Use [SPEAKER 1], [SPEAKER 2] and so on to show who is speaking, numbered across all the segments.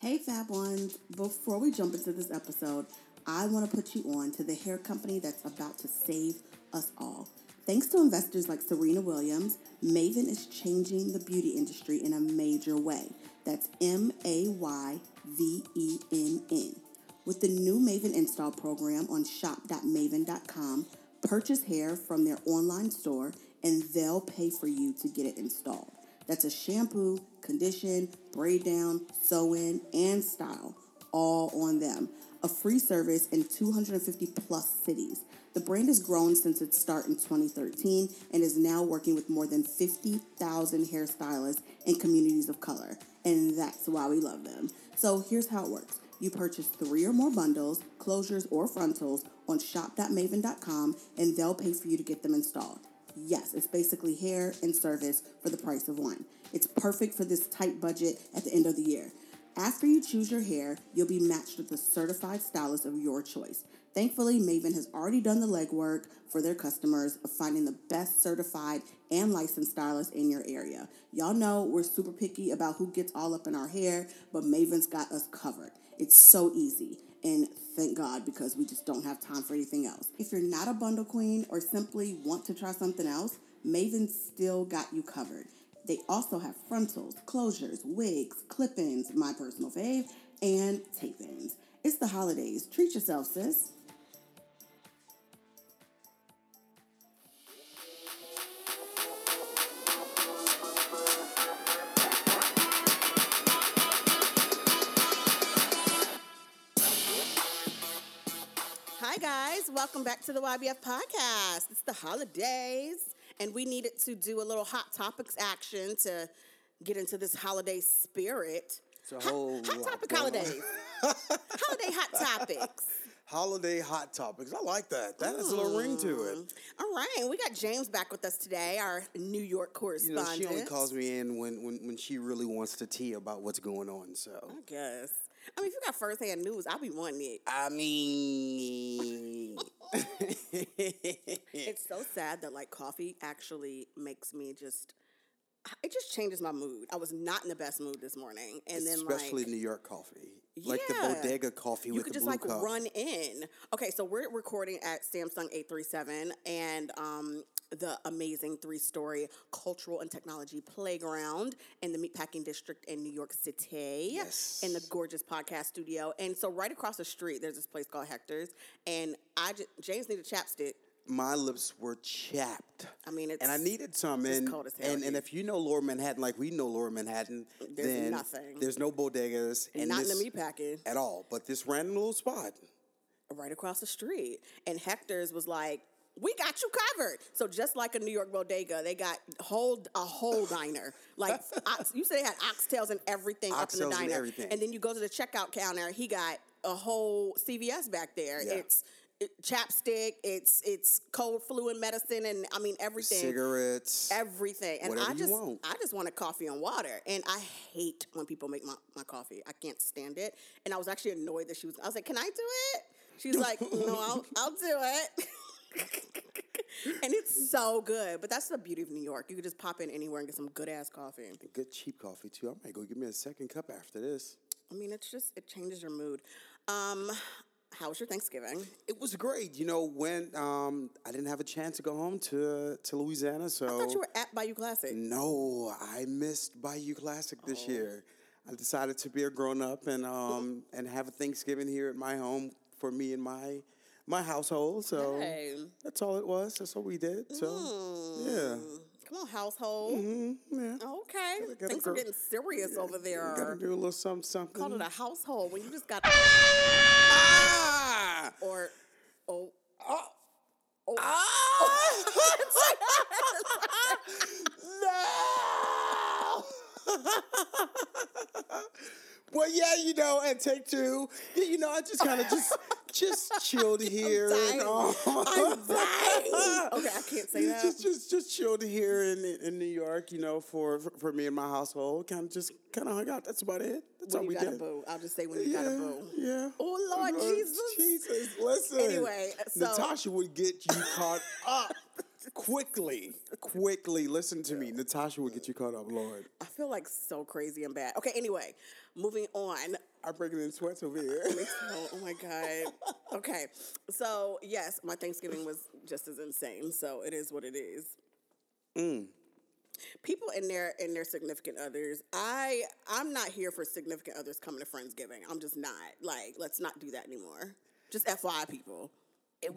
[SPEAKER 1] Hey, Fab Ones. Before we jump into this episode, I want to put you on to the hair company that's about to save us all. Thanks to investors like Serena Williams, Mayvenn is changing the beauty industry in a major way. That's M A Y V E N N. With the new Mayvenn install program on shop.mayvenn.com, purchase hair from their online store and they'll pay for you to get it installed. That's a shampoo, condition, braid down, sew in, and style, all on them. A free service in 250 plus cities. The brand has grown since its start in 2013 and is now working with more than 50,000 hairstylists in communities of color. And that's why we love them. So here's how it works. You purchase three or more bundles, closures, or frontals on shop.mayvenn.com, and they'll pay for you to get them installed. Yes, it's basically hair and service for the price of one. It's perfect for this tight budget at the end of the year. After you choose your hair, you'll be matched with a certified stylist of your choice. Thankfully, Mayvenn has already done the legwork for their customers of finding the best certified and licensed stylists in your area. Y'all know we're super picky about who gets all up in our hair, but Mayvenn's got us covered. It's so easy. And thank God because we just don't have time for anything else. If you're not a bundle queen or simply want to try something else, Mayvenn still got you covered. They also have frontals, closures, wigs, clip ins, my personal fave, and tape ins. It's the holidays. Treat yourself, sis. Hi, guys. Welcome back to the YBF podcast. It's the holidays, and we needed to do a little hot topics action to get into this holiday spirit.
[SPEAKER 2] It's a
[SPEAKER 1] Hot-
[SPEAKER 2] whole
[SPEAKER 1] hot, topic holidays. holiday hot topics.
[SPEAKER 2] Holiday hot topics. I like that. That has a little ring to it. Mm.
[SPEAKER 1] All right, we got James back with us today, our New York correspondent.
[SPEAKER 2] You know, she only calls me in when, when, when she really wants to tea about what's going on. So,
[SPEAKER 1] I guess. I mean, if you got firsthand news, I'll be wanting it.
[SPEAKER 2] I mean,
[SPEAKER 1] It's so sad that like coffee actually makes me just. It just changes my mood. I was not in the best mood this morning, and then
[SPEAKER 2] especially
[SPEAKER 1] like
[SPEAKER 2] New York coffee, like the bodega coffee
[SPEAKER 1] you
[SPEAKER 2] with
[SPEAKER 1] could
[SPEAKER 2] the
[SPEAKER 1] just
[SPEAKER 2] blue
[SPEAKER 1] like
[SPEAKER 2] cup.
[SPEAKER 1] run in. Okay, so we're recording at Samsung 837 and um, the amazing three story cultural and technology playground in the Meatpacking District in New York City.
[SPEAKER 2] Yes.
[SPEAKER 1] In the gorgeous podcast studio. And so right across the street, there's this place called Hector's. And I just, James needed chapstick.
[SPEAKER 2] My lips were chapped.
[SPEAKER 1] I mean, it's.
[SPEAKER 2] And I needed some, and,
[SPEAKER 1] cold as hell
[SPEAKER 2] and, and if you know Lower Manhattan, like we know Lower Manhattan,
[SPEAKER 1] There's
[SPEAKER 2] then
[SPEAKER 1] nothing.
[SPEAKER 2] There's no bodegas, and
[SPEAKER 1] not
[SPEAKER 2] this,
[SPEAKER 1] in the meatpacking.
[SPEAKER 2] at all. But this random little spot,
[SPEAKER 1] right across the street. And Hector's was like, we got you covered. So just like a New York bodega, they got whole a whole diner. Like ox, you said, they had oxtails and everything up in the
[SPEAKER 2] Oxtails and everything.
[SPEAKER 1] And then you go to the checkout counter. He got a whole CVS back there.
[SPEAKER 2] Yeah.
[SPEAKER 1] It's it, chapstick. It's it's cold flu and medicine, and I mean everything.
[SPEAKER 2] cigarettes,
[SPEAKER 1] Everything, and I
[SPEAKER 2] you
[SPEAKER 1] just,
[SPEAKER 2] want.
[SPEAKER 1] I just wanted coffee and water, and I hate when people make my, my coffee. I can't stand it, and I was actually annoyed that she was. I was like, "Can I do it?" She's like, "No, I'll, I'll do it." and it's so good, but that's the beauty of New York. You could just pop in anywhere and get some good ass coffee.
[SPEAKER 2] good cheap coffee too. I might go get me a second cup after this.
[SPEAKER 1] I mean, it's just it changes your mood. Um, how was your Thanksgiving?
[SPEAKER 2] It was great. You know, when um, I didn't have a chance to go home to to Louisiana, so
[SPEAKER 1] I thought you were at Bayou Classic.
[SPEAKER 2] no, I missed Bayou Classic this
[SPEAKER 1] Oh.
[SPEAKER 2] year. I decided to be a grown up and um and have a Thanksgiving here at my home for me and my my household. So
[SPEAKER 1] Hey.
[SPEAKER 2] that's all it was. That's what we did. So yeah.
[SPEAKER 1] Come on, household.
[SPEAKER 2] Mm, yeah.
[SPEAKER 1] Okay, things are getting serious over there.
[SPEAKER 2] Gotta do a little something, something.
[SPEAKER 1] Call it a household when you just got
[SPEAKER 2] ah!
[SPEAKER 1] or oh
[SPEAKER 2] no! Well, yeah, you know, and take two. Yeah, you know, I just kind of just just chilled here. and all.
[SPEAKER 1] I'm dying. Okay, I can't say that.
[SPEAKER 2] Just, just, just chilled here in in New York. You know, for for, me and my household. Kind of just kind of hung out. That's about it. That's
[SPEAKER 1] when
[SPEAKER 2] all
[SPEAKER 1] you
[SPEAKER 2] we
[SPEAKER 1] got a
[SPEAKER 2] did.
[SPEAKER 1] boo. I'll just say when you
[SPEAKER 2] Yeah, oh,
[SPEAKER 1] got a boo.
[SPEAKER 2] yeah.
[SPEAKER 1] Oh, Lord Jesus.
[SPEAKER 2] Jesus, listen.
[SPEAKER 1] Anyway, so-
[SPEAKER 2] Natasha would get you caught up. quickly, quickly, listen to me. Natasha will get you caught up, Lord.
[SPEAKER 1] I feel like so crazy and bad. Okay, anyway, moving on.
[SPEAKER 2] I'm breaking in sweats over here.
[SPEAKER 1] Oh, oh my god. Okay, so yes, my Thanksgiving was just as insane. So it is what it is. Mm. People in their in their significant others. I I'm not here for significant others coming to friendsgiving. I'm just not. Like, let's not do that anymore. Just FYI, people.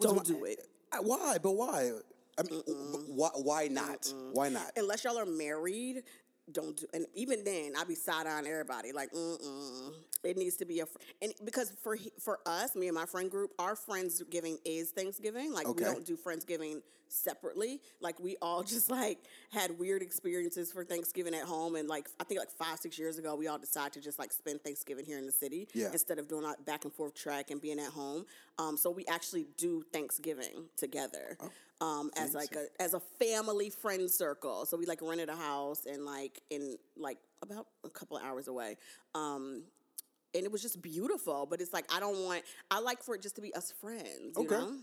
[SPEAKER 1] Don't do it.
[SPEAKER 2] I- Why? But why? I mean, why, why not? Why not?
[SPEAKER 1] unless y'all are married, don't do. And even then, I be side eyeing everybody. Like, mm-mm. It needs to be a fr- and because for for us, me and my friend group, our friends giving is Thanksgiving. Like
[SPEAKER 2] Okay.
[SPEAKER 1] we don't do friendsgiving separately. Like we all just like had weird experiences for Thanksgiving at home, and like I think like five six years ago, we all decided to just like spend Thanksgiving here in the city
[SPEAKER 2] Yeah.
[SPEAKER 1] instead of doing that back and forth track and being at home. Um, so we actually do Thanksgiving together. Um, as like a as a family friend circle, so we like rented a house and like in like about a couple of hours away. Um, and it was just beautiful. But it's like I don't want. I like for it just to be us friends. You
[SPEAKER 2] Okay.
[SPEAKER 1] know?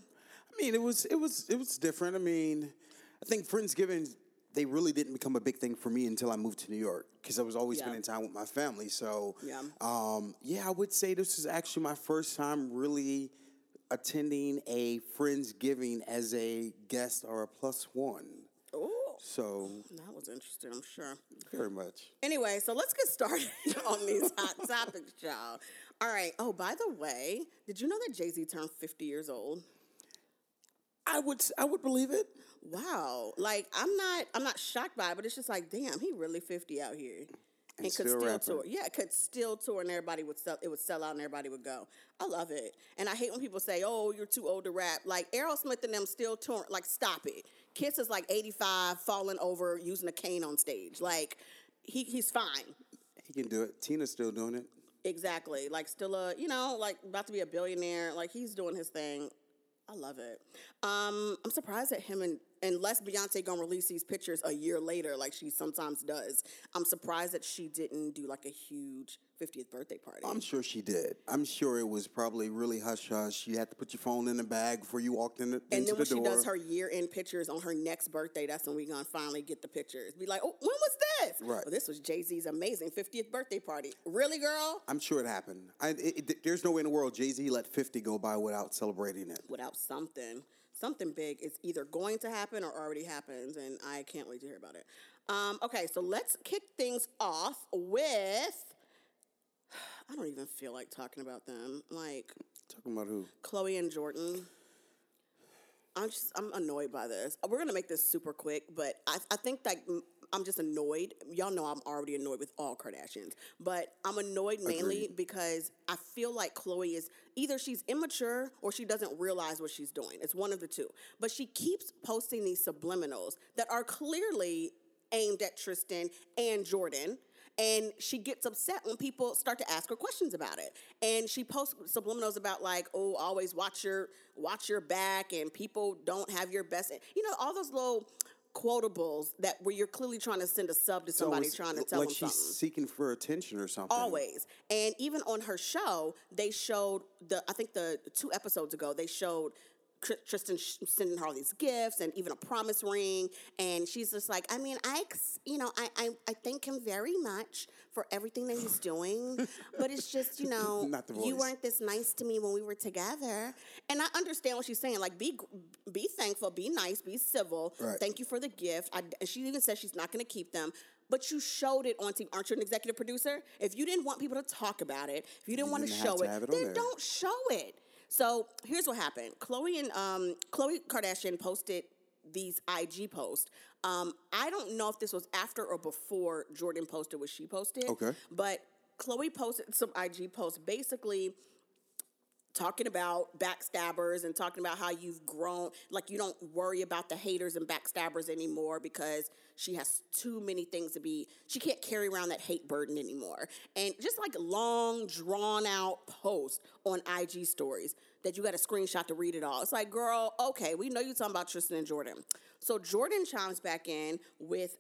[SPEAKER 2] I mean, it was it was it was different. I mean, I think Friendsgiving they really didn't become a big thing for me until I moved to New York because I was always
[SPEAKER 1] Yeah.
[SPEAKER 2] spending time with my family. So,
[SPEAKER 1] Yeah.
[SPEAKER 2] um, yeah, I would say this is actually my first time really attending a Friendsgiving as a guest or a plus one.
[SPEAKER 1] Oh,
[SPEAKER 2] So,
[SPEAKER 1] that was interesting. I'm sure.
[SPEAKER 2] very much.
[SPEAKER 1] Anyway, so let's get started on these hot topics, y'all. All right. Oh, by the way, did you know that Jay Z turned 50 years old?
[SPEAKER 2] I would I would believe it.
[SPEAKER 1] Wow. Like I'm not I'm not shocked by it, but it's just like, damn, he really 50 out here. And, could
[SPEAKER 2] still
[SPEAKER 1] still tour. Yeah, could still tour and everybody would sell it would sell out and everybody would go. I love it. And I hate when people say, Oh, you're too old to rap. Like Aerosmith and them still touring. Like, stop it. Kiss is like 85, falling over, using a cane on stage. Like, he he's fine.
[SPEAKER 2] He can do it. Tina's still doing it.
[SPEAKER 1] Exactly. Like still a, you know, like about to be a billionaire. Like he's doing his thing. I love it. Um, I'm surprised at him and unless Beyonce gonna release these pictures a year later, like she sometimes does. I'm surprised that she didn't do like a huge 50th birthday party.
[SPEAKER 2] I'm sure she did. I'm sure it was probably really hush hush. You had to put your phone in the bag before you walked in the,
[SPEAKER 1] and then when
[SPEAKER 2] the
[SPEAKER 1] she does her year end pictures on her next birthday, that's when we gonna finally get the pictures. Be like, oh, when was this?
[SPEAKER 2] Right.
[SPEAKER 1] Well, this was Jay Z's amazing 50th birthday party. Really, girl?
[SPEAKER 2] I'm sure it happened. I, it, it- there's no way in the world Jay Z let 50 go by without celebrating it.
[SPEAKER 1] without something something big is either going to happen or already happens and i can't wait to hear about it. Um, okay so let's kick things off with i don't even feel like talking about them. Like
[SPEAKER 2] Talking about who?
[SPEAKER 1] khloe and jordyn. I'm just i'm annoyed by this. We're gonna make this super quick but i, I think that i'm just annoyed. Y'all know i'm already annoyed with all kardashians but i'm annoyed mainly
[SPEAKER 2] Agreed.
[SPEAKER 1] because i feel like khloe is either she's immature or she doesn't realize what she's doing. It's one of the two. But she keeps posting these subliminals that are clearly aimed at tristan and jordyn and she gets upset when people start to ask her questions about it. And she posts subliminals about like oh always watch your watch your back and people don't have your best you know all those little quotables that where you're clearly trying to send a sub to somebody
[SPEAKER 2] it's
[SPEAKER 1] trying to tell
[SPEAKER 2] like
[SPEAKER 1] them
[SPEAKER 2] she's
[SPEAKER 1] something
[SPEAKER 2] seeking for attention or something.
[SPEAKER 1] always and even on her show they showed the i think the two episodes ago they showed Tristan sending her all these gifts and even a promise ring, and she's just like, I mean, I, you know, I, I, I thank him very much for everything that he's doing, but it's just, you know,
[SPEAKER 2] Not the
[SPEAKER 1] you weren't this nice to me when we were together, and I understand what she's saying. Like, be, be thankful, be nice, be civil.
[SPEAKER 2] Right.
[SPEAKER 1] Thank you for the gift. I, and she even says she's not going to keep them. But you showed it on TV. Aren't you an executive producer? If you didn't want people to talk about it, if you didn't
[SPEAKER 2] You
[SPEAKER 1] want to
[SPEAKER 2] didn't
[SPEAKER 1] show
[SPEAKER 2] to
[SPEAKER 1] it,
[SPEAKER 2] it
[SPEAKER 1] then
[SPEAKER 2] there.
[SPEAKER 1] don't show it. So here's what happened. Khloe and um, Khloe Kardashian posted these IG posts. Um, I don't know if this was after or before Jordyn posted what she posted.
[SPEAKER 2] Okay.
[SPEAKER 1] But Khloe posted some IG posts basically talking about backstabbers and talking about how you've grown like you don't worry about the haters and backstabbers anymore because she has too many things to be she can't carry around that hate burden anymore. And just like long drawn out posts on ig stories that you got a screenshot to read it all. It's like girl okay we know you're talking about tristan and jordyn. So jordyn chimes back in with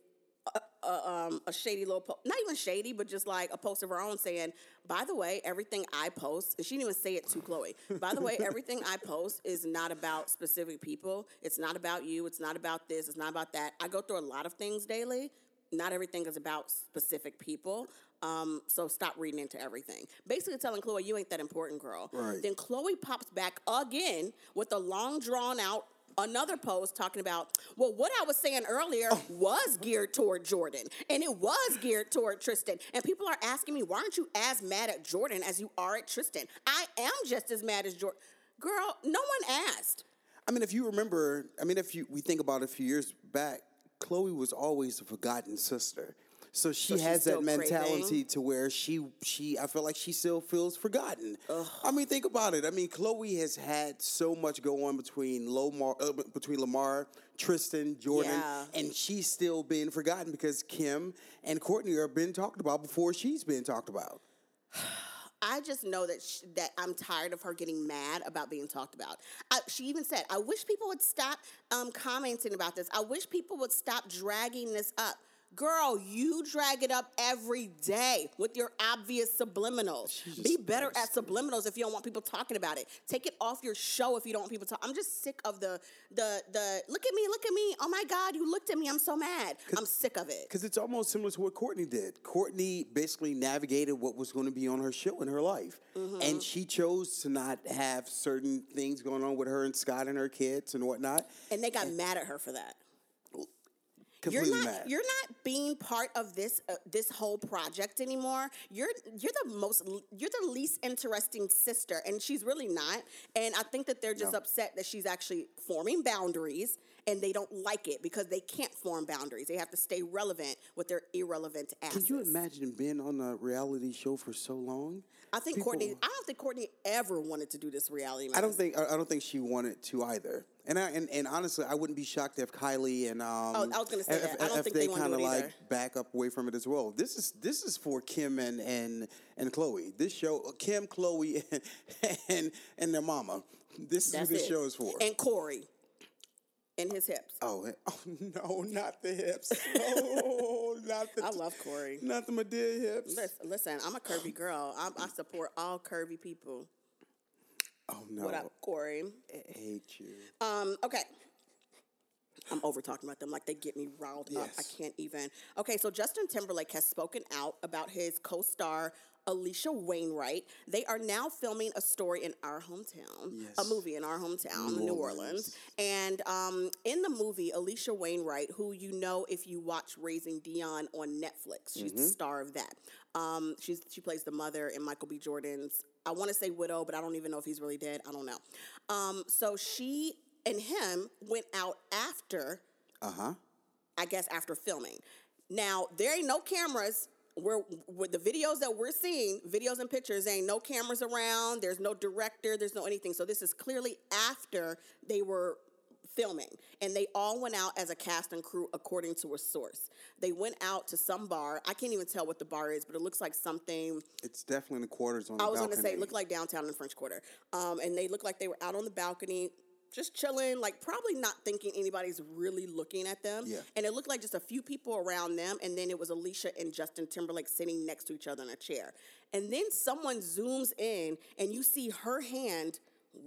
[SPEAKER 1] a, um, a shady little, po- not even shady, but just like a post of her own saying, by the way, everything I post, and she didn't even say it to Khloe. By the way, everything I post is not about specific people. It's not about you. It's not about this. It's not about that. I go through a lot of things daily. Not everything is about specific people. Um, so stop reading into everything. Basically telling Khloe, you ain't that important, girl.
[SPEAKER 2] Right.
[SPEAKER 1] Then Khloe pops back again with a long drawn out another post talking about, well, what I was saying earlier was geared toward Jordyn and it was geared toward Tristan. And people are asking me, why aren't you as mad at Jordyn as you are at Tristan? I am just as mad as Jordyn. Girl, no one asked.
[SPEAKER 2] I mean, if you remember, I mean, if you we think about a few years back, Khloe was always a forgotten sister. So she
[SPEAKER 1] she's
[SPEAKER 2] has that mentality
[SPEAKER 1] craving?
[SPEAKER 2] to where she she I feel like she still feels forgotten. I mean, think about it. I mean, Khloe has had so much go on between Lamar uh, between Lamar, Tristan, Jordyn,
[SPEAKER 1] Yeah.
[SPEAKER 2] and she's still being forgotten because Kim and Kourtney are being talked about before she's been talked about.
[SPEAKER 1] I just know that sh- that I'm tired of her getting mad about being talked about. I, she even said, "I wish people would stop um, commenting about this. I wish people would stop dragging this up." Girl, you drag it up every day with your obvious subliminals. Be better at subliminals if you don't want people talking about it. Take it off your show if you don't want people to. I'm just sick of the the the look at me, look at me. Oh my God, you looked at me. I'm so mad. I'm sick of it.
[SPEAKER 2] Because it's almost similar to what Kourtney did. Kourtney basically navigated what was going to be on her show in her life.
[SPEAKER 1] Mm-hmm.
[SPEAKER 2] And she chose to not have certain things going on with her and Scott and her kids and whatnot.
[SPEAKER 1] And they got mad at her for that.
[SPEAKER 2] Completely
[SPEAKER 1] you're not
[SPEAKER 2] mad.
[SPEAKER 1] you're not being part of this uh, this whole project anymore you're you're the most you're the least interesting sister and she's really not and i think that they're just
[SPEAKER 2] No.
[SPEAKER 1] upset that she's actually forming boundaries and they don't like it because they can't form boundaries they have to stay relevant with their irrelevant
[SPEAKER 2] Can you imagine being on a reality show for so long?
[SPEAKER 1] i think
[SPEAKER 2] People-
[SPEAKER 1] kourtney i don't think kourtney ever wanted to do this reality
[SPEAKER 2] I don't think I don't think she wanted to either. And I and, and honestly, I wouldn't be shocked if Kylie and um,
[SPEAKER 1] Oh, I was gonna say
[SPEAKER 2] if,
[SPEAKER 1] that. I don't think
[SPEAKER 2] they
[SPEAKER 1] they
[SPEAKER 2] kind of like
[SPEAKER 1] either.
[SPEAKER 2] back up away from it as well. This is this is for Kim and and and Khloe. This show, Kim, Khloe, and and their mama. This is
[SPEAKER 1] That's
[SPEAKER 2] who this
[SPEAKER 1] it.
[SPEAKER 2] show is for.
[SPEAKER 1] and corey and his hips
[SPEAKER 2] oh, eh, oh no, not the hips. Oh, not the.
[SPEAKER 1] i love corey
[SPEAKER 2] Not the Madea hips.
[SPEAKER 1] Listen, listen, I'm a curvy girl. I'm, I support all curvy people.
[SPEAKER 2] Oh no,
[SPEAKER 1] What up, Corey?
[SPEAKER 2] I hate you.
[SPEAKER 1] Um, okay. I'm over talking about them like they get me riled up. I can't even. Okay, so Justin Timberlake has spoken out about his co star Alisha Wainwright. They are now filming a story in our hometown,
[SPEAKER 2] yes.
[SPEAKER 1] a movie in our hometown,
[SPEAKER 2] New
[SPEAKER 1] New,
[SPEAKER 2] Orleans.
[SPEAKER 1] Orleans. And um, in the movie, Alisha Wainwright, who you know if you watch Raising Dion on Netflix, she's the star of that. Um, she's she plays the mother in Michael B. Jordan's. I want to say widow, but I don't even know if he's really dead. I don't know. Um, so she and him went out after
[SPEAKER 2] Uh huh.
[SPEAKER 1] I guess after filming. Now there ain't no cameras. We're with the videos that we're seeing, videos and pictures, there ain't no cameras around. There's no director. There's no anything. So this is clearly after they were filming, and they all went out as a cast and crew, according to a source. They went out to some bar. I can't even tell what the bar is, but it looks like something.
[SPEAKER 2] It's definitely in the quarters on the
[SPEAKER 1] I was going to say, it looked like downtown in the French Quarter. Um, and they looked like they were out on the balcony, just chilling, like probably not thinking anybody's really looking at them.
[SPEAKER 2] Yeah.
[SPEAKER 1] And it looked like just a few people around them. And then it was Alisha and Justin Timberlake sitting next to each other in a chair. And then someone zooms in and you see her hand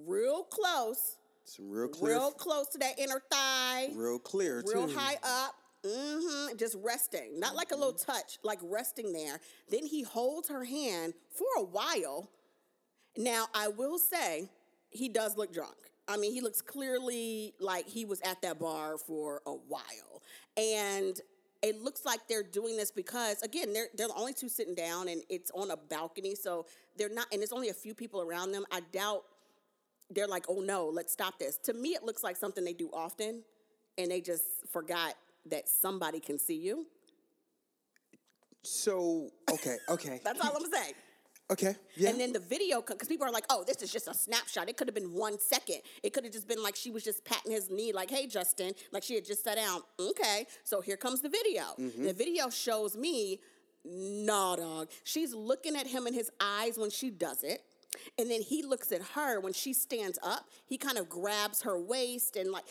[SPEAKER 1] real close,
[SPEAKER 2] Some real clear,
[SPEAKER 1] real close to that inner thigh
[SPEAKER 2] real clear too.
[SPEAKER 1] real
[SPEAKER 2] too.
[SPEAKER 1] high up. Mm-hmm. just resting, not like a little touch, like resting there. Then he holds her hand for a while. Now, I will say, he does look drunk. I mean, he looks clearly like he was at that bar for a while. And it looks like they're doing this because, again, they're, they're the only two sitting down and it's on a balcony. So they're not, and there's only a few people around them. I doubt they're like, oh no, let's stop this. To me, it looks like something they do often, and they just forgot that somebody can see you.
[SPEAKER 2] So okay, okay,
[SPEAKER 1] That's all I'm saying.
[SPEAKER 2] okay, yeah.
[SPEAKER 1] And then the video, because people are like, oh, this is just a snapshot. It could have been one second. It could have just been like she was just patting his knee, like, hey, Justin, like she had just sat down. Okay, so here comes the video. Mm-hmm. The video shows me, nah, dog. She's looking at him in his eyes when she does it. And then he looks at her when she stands up. He kind of grabs her waist and like,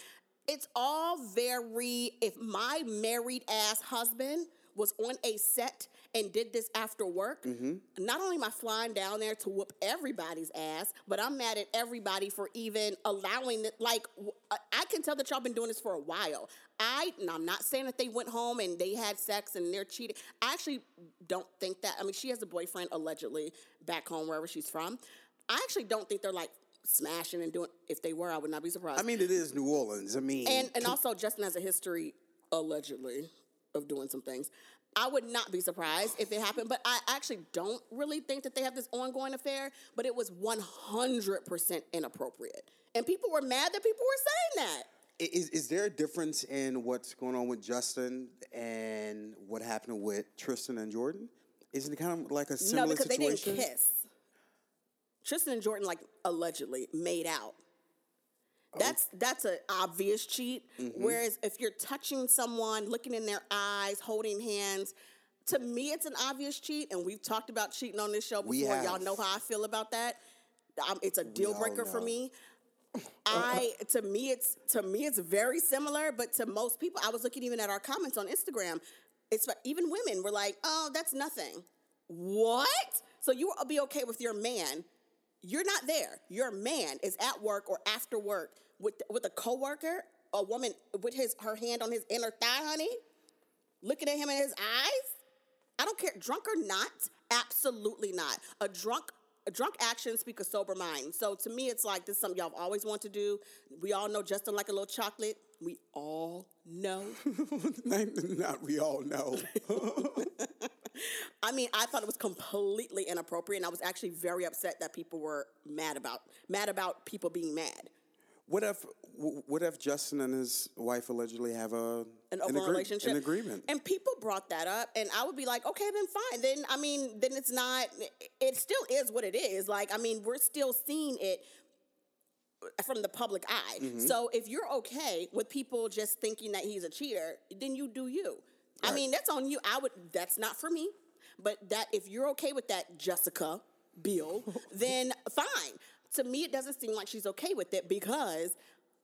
[SPEAKER 1] it's all very, if my married ass husband was on a set and did this after work,
[SPEAKER 2] Mm-hmm.
[SPEAKER 1] not only am I flying down there to whoop everybody's ass, but I'm mad at everybody for even allowing it. Like, I can tell that y'all been doing this for a while. I, and I'm not saying that they went home and they had sex and they're cheating. I actually don't think that. I mean, she has a boyfriend allegedly back home wherever she's from. I actually don't think they're like smashing and doing. If they were, I would not be surprised.
[SPEAKER 2] I mean, it is New Orleans. I mean,
[SPEAKER 1] and and also Justin has a history allegedly of doing some things. I would not be surprised if it happened, but I actually don't really think that they have this ongoing affair. But it was one hundred percent inappropriate, and people were mad that people were saying that.
[SPEAKER 2] Is, Is is there a difference in what's going on with Justin and what happened with Tristan and Jordyn? Isn't it kind of like a similar situation?
[SPEAKER 1] no, because
[SPEAKER 2] situation?
[SPEAKER 1] they didn't kiss. Tristan and Jordyn like allegedly made out. That's that's an obvious cheat.
[SPEAKER 2] Mm-hmm.
[SPEAKER 1] Whereas if you're touching someone, looking in their eyes, holding hands, to me it's an obvious cheat. And we've talked about cheating on this show before. Y'all know how I feel about that. Um, it's a deal breaker for me. I to me it's to me it's very similar, but to most people, I was looking even at our comments on Instagram. It's even women were like, "Oh, that's nothing." What? So you will be okay with your man? You're not there. Your man is at work or after work with with a coworker, a woman with his her hand on his inner thigh, honey, looking at him in his eyes. I don't care, drunk or not. Absolutely not. A drunk. A drunk action speak a sober mind. So to me, it's like this is something y'all have always want to do. We all know Justin like a little chocolate. We all know.
[SPEAKER 2] Not we all know.
[SPEAKER 1] I mean, I thought it was completely inappropriate, and I was actually very upset that people were mad about mad about people being mad.
[SPEAKER 2] what if wh- what if Justin and his wife allegedly have a
[SPEAKER 1] An open
[SPEAKER 2] agree-
[SPEAKER 1] relationship,
[SPEAKER 2] an agreement?
[SPEAKER 1] and people brought that up, and I would be like, okay, then fine. Then I mean, then it's not. It still is what it is. Like I mean, we're still seeing it from the public eye.
[SPEAKER 2] Mm-hmm.
[SPEAKER 1] So if you're okay with people just thinking that he's a cheater, then you do you. I mean, that's on you. I would. That's not for me. But that if you're okay with that, Jessica Biel, then fine. To me, it doesn't seem like she's okay with it because.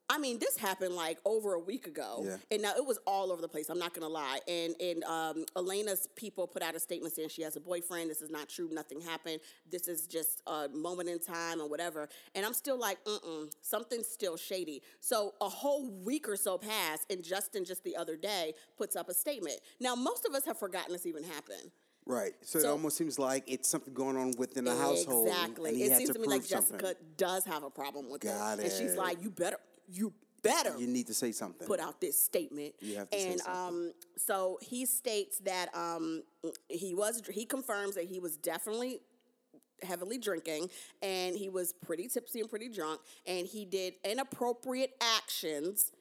[SPEAKER 1] I mean, this happened like over a week ago,
[SPEAKER 2] Yeah.
[SPEAKER 1] and now it was all over the place. I'm not gonna lie. And and um, Elena's people put out a statement saying she has a boyfriend. This is not true. Nothing happened. This is just a moment in time or whatever. And I'm still like, mm something's still shady. So a whole week or so passed, and Justin just the other day puts up a statement. Now most of us have forgotten this even happened.
[SPEAKER 2] right. So, it almost seems like it's something going on within the household.
[SPEAKER 1] Exactly.
[SPEAKER 2] And he
[SPEAKER 1] It
[SPEAKER 2] had
[SPEAKER 1] seems
[SPEAKER 2] to,
[SPEAKER 1] to me
[SPEAKER 2] prove
[SPEAKER 1] like Jessica does have a problem with
[SPEAKER 2] Got
[SPEAKER 1] it, and she's like, you better, you better
[SPEAKER 2] You need to say something.
[SPEAKER 1] put out this statement.
[SPEAKER 2] You have to say
[SPEAKER 1] and
[SPEAKER 2] something.
[SPEAKER 1] um, so he states that um, he was he confirms that he was definitely heavily drinking and he was pretty tipsy and pretty drunk and he did inappropriate actions.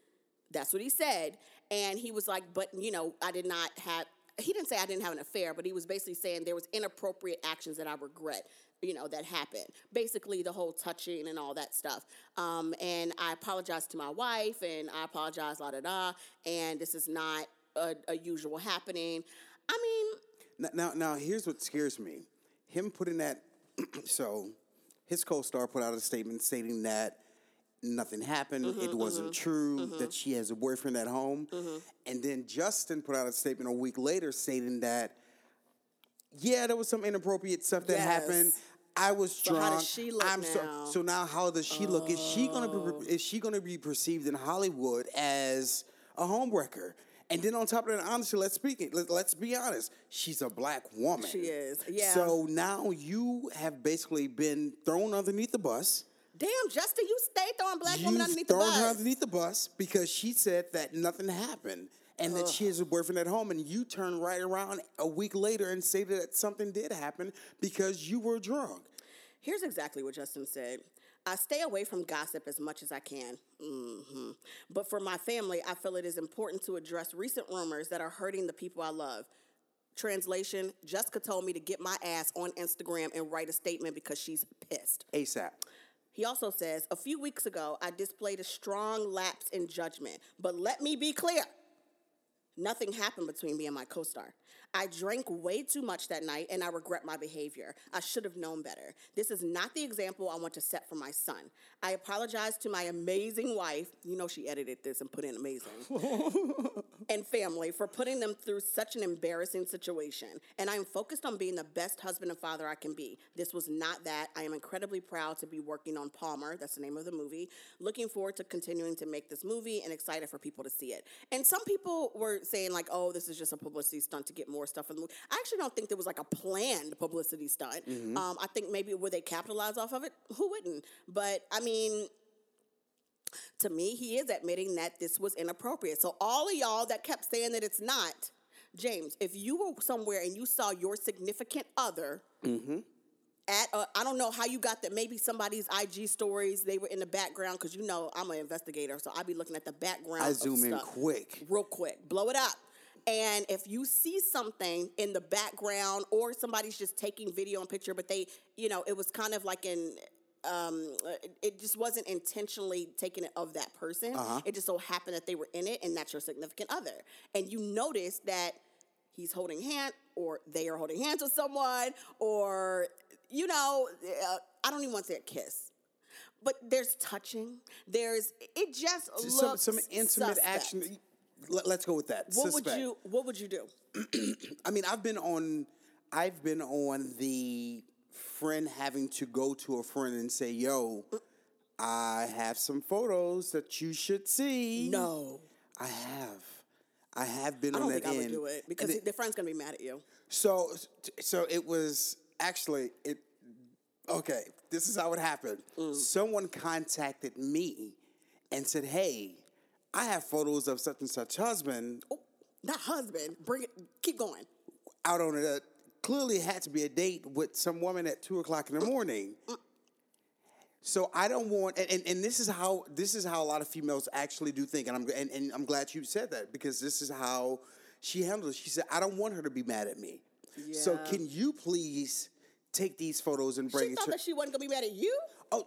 [SPEAKER 1] That's what he said. And he was like, but you know, I did not have he didn't say I didn't have an affair, but he was basically saying there was inappropriate actions that I regret, you know, that happened. Basically, the whole touching and all that stuff. Um, and I apologize to my wife, and I apologize, la da da. And this is not a, a usual happening. I mean,
[SPEAKER 2] Now, now, now, here's what scares me: him putting that. so, his co-star put out a statement stating that nothing happened,
[SPEAKER 1] Mm-hmm,
[SPEAKER 2] it wasn't true, that she has a boyfriend at home,
[SPEAKER 1] Mm-hmm.
[SPEAKER 2] and then Justin put out a statement a week later stating that, yeah, there was some inappropriate stuff that happened. I was
[SPEAKER 1] So
[SPEAKER 2] drunk.
[SPEAKER 1] how does she look
[SPEAKER 2] I'm
[SPEAKER 1] now?
[SPEAKER 2] So, so now, how does she look? Is she gonna be? Oh. Is she gonna be perceived in Hollywood as a homewrecker? And then on top of that, honestly, let's speak it. Let, let's be honest. She's a black woman.
[SPEAKER 1] She is, yeah.
[SPEAKER 2] So now you have basically been thrown underneath the bus.
[SPEAKER 1] damn, Justin, you stay throwing black women
[SPEAKER 2] You've
[SPEAKER 1] underneath the
[SPEAKER 2] thrown her underneath the bus because she said that nothing happened and that she has a boyfriend at home. And you turn right around a week later and say that something did happen because you were drunk.
[SPEAKER 1] Here's exactly what Justin said. I stay away from gossip as much as I can. hmm But for my family, I feel it is important to address recent rumors that are hurting the people I love. Translation Jessica told me to get my ass on Instagram and write a statement because she's pissed.
[SPEAKER 2] ASAP.
[SPEAKER 1] He also says, A few weeks ago, I displayed a strong lapse in judgment, but let me be clear. Nothing happened between me and my co star. I drank way too much that night and I regret my behavior. I should have known better. This is not the example I want to set for my son. I apologize to my amazing wife. You know, she edited this and put in amazing. and family for putting them through such an embarrassing situation. And I am focused on being the best husband and father I can be. This was not that. I am incredibly proud to be working on Palmer. That's the name of the movie. Looking forward to continuing to make this movie and excited for people to see it. And some people were saying, like, oh, this is just a publicity stunt to get more stuff in the movie. I actually don't think there was like a planned publicity stunt. Um, I think maybe would they capitalize off of it? Who wouldn't? But I mean, to me, he is admitting that this was inappropriate. So all of y'all that kept saying that it's not, James, if you were somewhere and you saw your significant other mm-hmm. at a, I don't know how you got that. Maybe somebody's IG stories they were in the background because you know I'm an investigator, so I'd be looking at the background.
[SPEAKER 2] I zoom in quick.
[SPEAKER 1] real quick, blow it up. And if you see something in the background or somebody's just taking video and picture, but they, you know, it was kind of like in, um, it- just wasn't intentionally taking it of that person. It just so happened that they were in it and that's your significant other. And you notice that he's holding hand or they are holding hands with someone or, you know, uh, I don't even want to say a kiss. But there's touching. There's it just
[SPEAKER 2] Some
[SPEAKER 1] looks
[SPEAKER 2] some intimate
[SPEAKER 1] suspect.
[SPEAKER 2] action. Let, us go with that.
[SPEAKER 1] What
[SPEAKER 2] Suspect.
[SPEAKER 1] would you What would you do?
[SPEAKER 2] I mean, I've been on, I've been on the friend having to go to a friend and say, "Yo, I have some photos that you should see."
[SPEAKER 1] No,
[SPEAKER 2] I have, I have been
[SPEAKER 1] I
[SPEAKER 2] on
[SPEAKER 1] don't
[SPEAKER 2] that
[SPEAKER 1] think I would
[SPEAKER 2] end.
[SPEAKER 1] do it because
[SPEAKER 2] And
[SPEAKER 1] their friend's gonna be mad at you.
[SPEAKER 2] So, so it was actually it. Okay, this is how it happened.
[SPEAKER 1] Mm.
[SPEAKER 2] Someone contacted me and said, "Hey, I have photos of such and such husband
[SPEAKER 1] Oh, not husband. Bring it. Keep going.
[SPEAKER 2] out on a clearly had to be a date with some woman at two o'clock in the morning. So I don't want, and, and, and this is how this is how a lot of females actually do think, and I'm and, and I'm glad you said that because this is how she handled it. She said, "I don't want her to be mad at me. So can you please take these photos and bring
[SPEAKER 1] She
[SPEAKER 2] it
[SPEAKER 1] thought
[SPEAKER 2] to?"
[SPEAKER 1] that she wasn't gonna be mad at you.
[SPEAKER 2] Oh,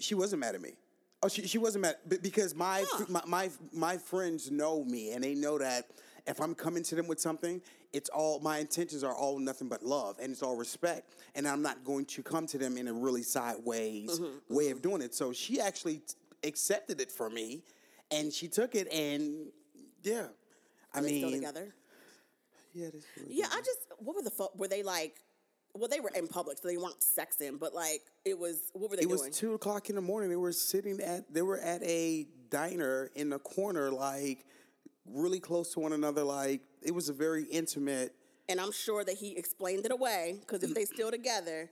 [SPEAKER 2] she wasn't mad at me. Oh, she, she wasn't mad because my, my my my friends know me and they know that if I'm coming to them with something, it's all my intentions are all nothing but love and it's all respect, and I'm not going to come to them in a really sideways mm-hmm, mm-hmm. way of doing it. So she actually t- accepted it from me, and she took it, and yeah, I
[SPEAKER 1] Are
[SPEAKER 2] mean,
[SPEAKER 1] still together?
[SPEAKER 2] yeah, this
[SPEAKER 1] Yeah, I just. What were the? Fo- were they like? Well, they were in public, so they weren't sexing. But like, it was. What were they
[SPEAKER 2] It was two o'clock in the morning. They were sitting at they were at a diner in the corner, like really close to one another. Like it was a very intimate.
[SPEAKER 1] and I'm sure that he explained it away because if they mm. still together,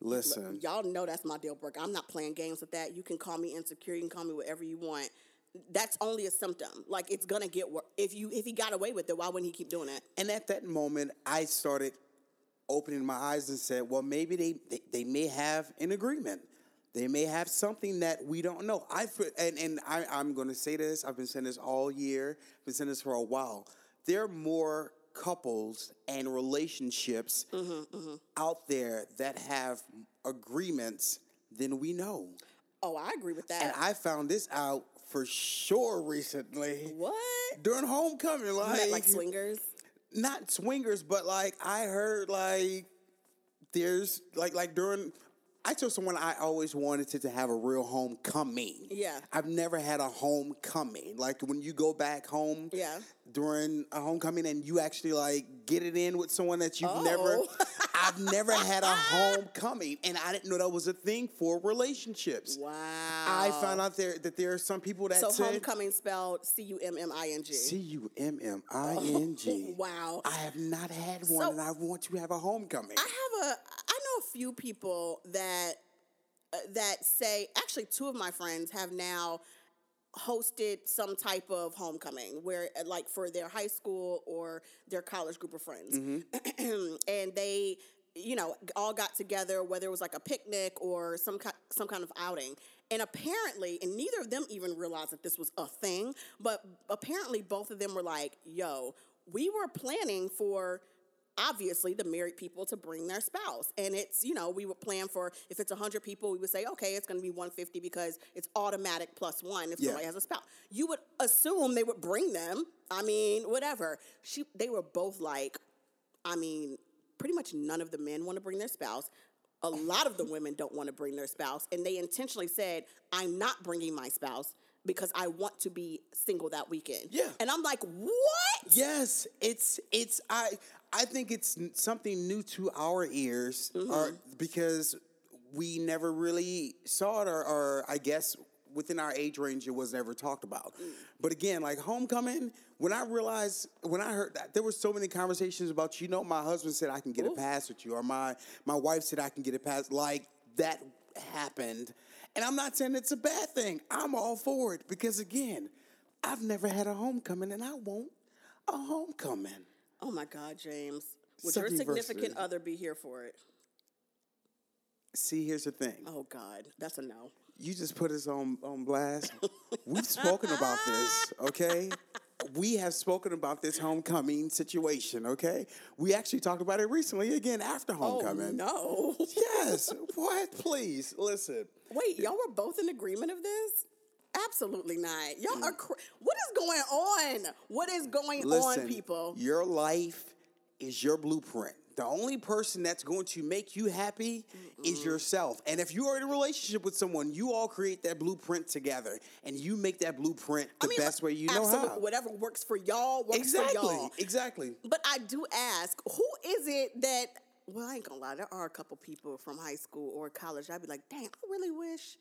[SPEAKER 2] Listen,
[SPEAKER 1] y'all know that's my deal breaker. I'm not playing games with that. You can call me insecure. You can call me whatever you want. That's only a symptom. Like it's gonna get worse. If you if he got away with it, why wouldn't he keep doing it?
[SPEAKER 2] and at that moment, I started opening my eyes and said, "Well, maybe they they, they may have an agreement." They may have something that we don't know. I and and I, I'm going to say this. I've been saying this all year. I've been saying this for a while. There are more couples and relationships mm-hmm, mm-hmm. out there that have agreements than we know.
[SPEAKER 1] Oh, I agree with that.
[SPEAKER 2] And I found this out for sure recently
[SPEAKER 1] what?
[SPEAKER 2] during homecoming. Like,
[SPEAKER 1] meant like swingers?
[SPEAKER 2] not swingers, but like I heard like there's like like during I told someone I always wanted to, to have a real homecoming.
[SPEAKER 1] Yeah.
[SPEAKER 2] I've never had a homecoming. Like when you go back home
[SPEAKER 1] Yeah.
[SPEAKER 2] during a homecoming and you actually like get it in with someone that you've never
[SPEAKER 1] Oh.
[SPEAKER 2] I've never had a homecoming and I didn't know that was a thing for relationships.
[SPEAKER 1] Wow.
[SPEAKER 2] I found out there that there are some people that
[SPEAKER 1] So
[SPEAKER 2] said
[SPEAKER 1] homecoming spelled C U M M I N G.
[SPEAKER 2] C U M M I N G.
[SPEAKER 1] Wow.
[SPEAKER 2] I have not had one,
[SPEAKER 1] So-
[SPEAKER 2] and I want to have a homecoming.
[SPEAKER 1] I have a I a few people that uh, that say actually two of my friends have now hosted some type of homecoming where uh, like for their high school or their college group of friends. And they you know all got together whether it was like a picnic or some ki- some kind of outing. And apparently and neither of them even realized that this was a thing but apparently both of them were like yo we were planning for obviously the married people to bring their spouse. And it's you know we would plan for if it's 100 people we would say okay it's going to be 150 because it's automatic plus one if
[SPEAKER 2] Yeah.
[SPEAKER 1] somebody has a spouse. You would assume they would bring them. I mean whatever. She they were both like i mean pretty much none of the men want to bring their spouse. A lot of the women don't want to bring their spouse. And they intentionally said i'm not bringing my spouse because I want to be single that weekend.
[SPEAKER 2] Yeah.
[SPEAKER 1] And I'm like, what?
[SPEAKER 2] Yes, it's it's I I think it's something new to our ears, or because we never really saw it, or, or I guess within our age range, it was never talked about. Mm. But again, like homecoming, when I realized when I heard that there were so many conversations about, you know, my husband said I can get a pass with you, or my my wife said I can get a pass, like that happened. And I'm not saying it's a bad thing. I'm all for it because again, I've never had a homecoming and I want a homecoming.
[SPEAKER 1] Oh my God, James. Would your significant other be here for it?
[SPEAKER 2] See, here's the thing.
[SPEAKER 1] Oh God, that's a no.
[SPEAKER 2] You just put us on, on blast. We've spoken about this, okay? We have spoken about this homecoming situation, okay? We actually talked about it recently again after oh, homecoming.
[SPEAKER 1] Oh no.
[SPEAKER 2] Yes. what? Please, listen.
[SPEAKER 1] Wait, y'all were both in agreement of this? Absolutely not. Y'all are. Cr- what is going on? What is going
[SPEAKER 2] Listen,
[SPEAKER 1] on, people?
[SPEAKER 2] Your life is your blueprint. The only person that's going to make you happy is yourself. And if you are in a relationship with someone, you all create that blueprint together and you make that blueprint the
[SPEAKER 1] I mean,
[SPEAKER 2] best way you know how.
[SPEAKER 1] Whatever works for y'all works
[SPEAKER 2] Exactly.
[SPEAKER 1] for y'all.
[SPEAKER 2] Exactly.
[SPEAKER 1] But I do ask, who is it that? Well, I ain't gonna lie. There are a couple people from high school or college. I'd be like, dang, I really wish.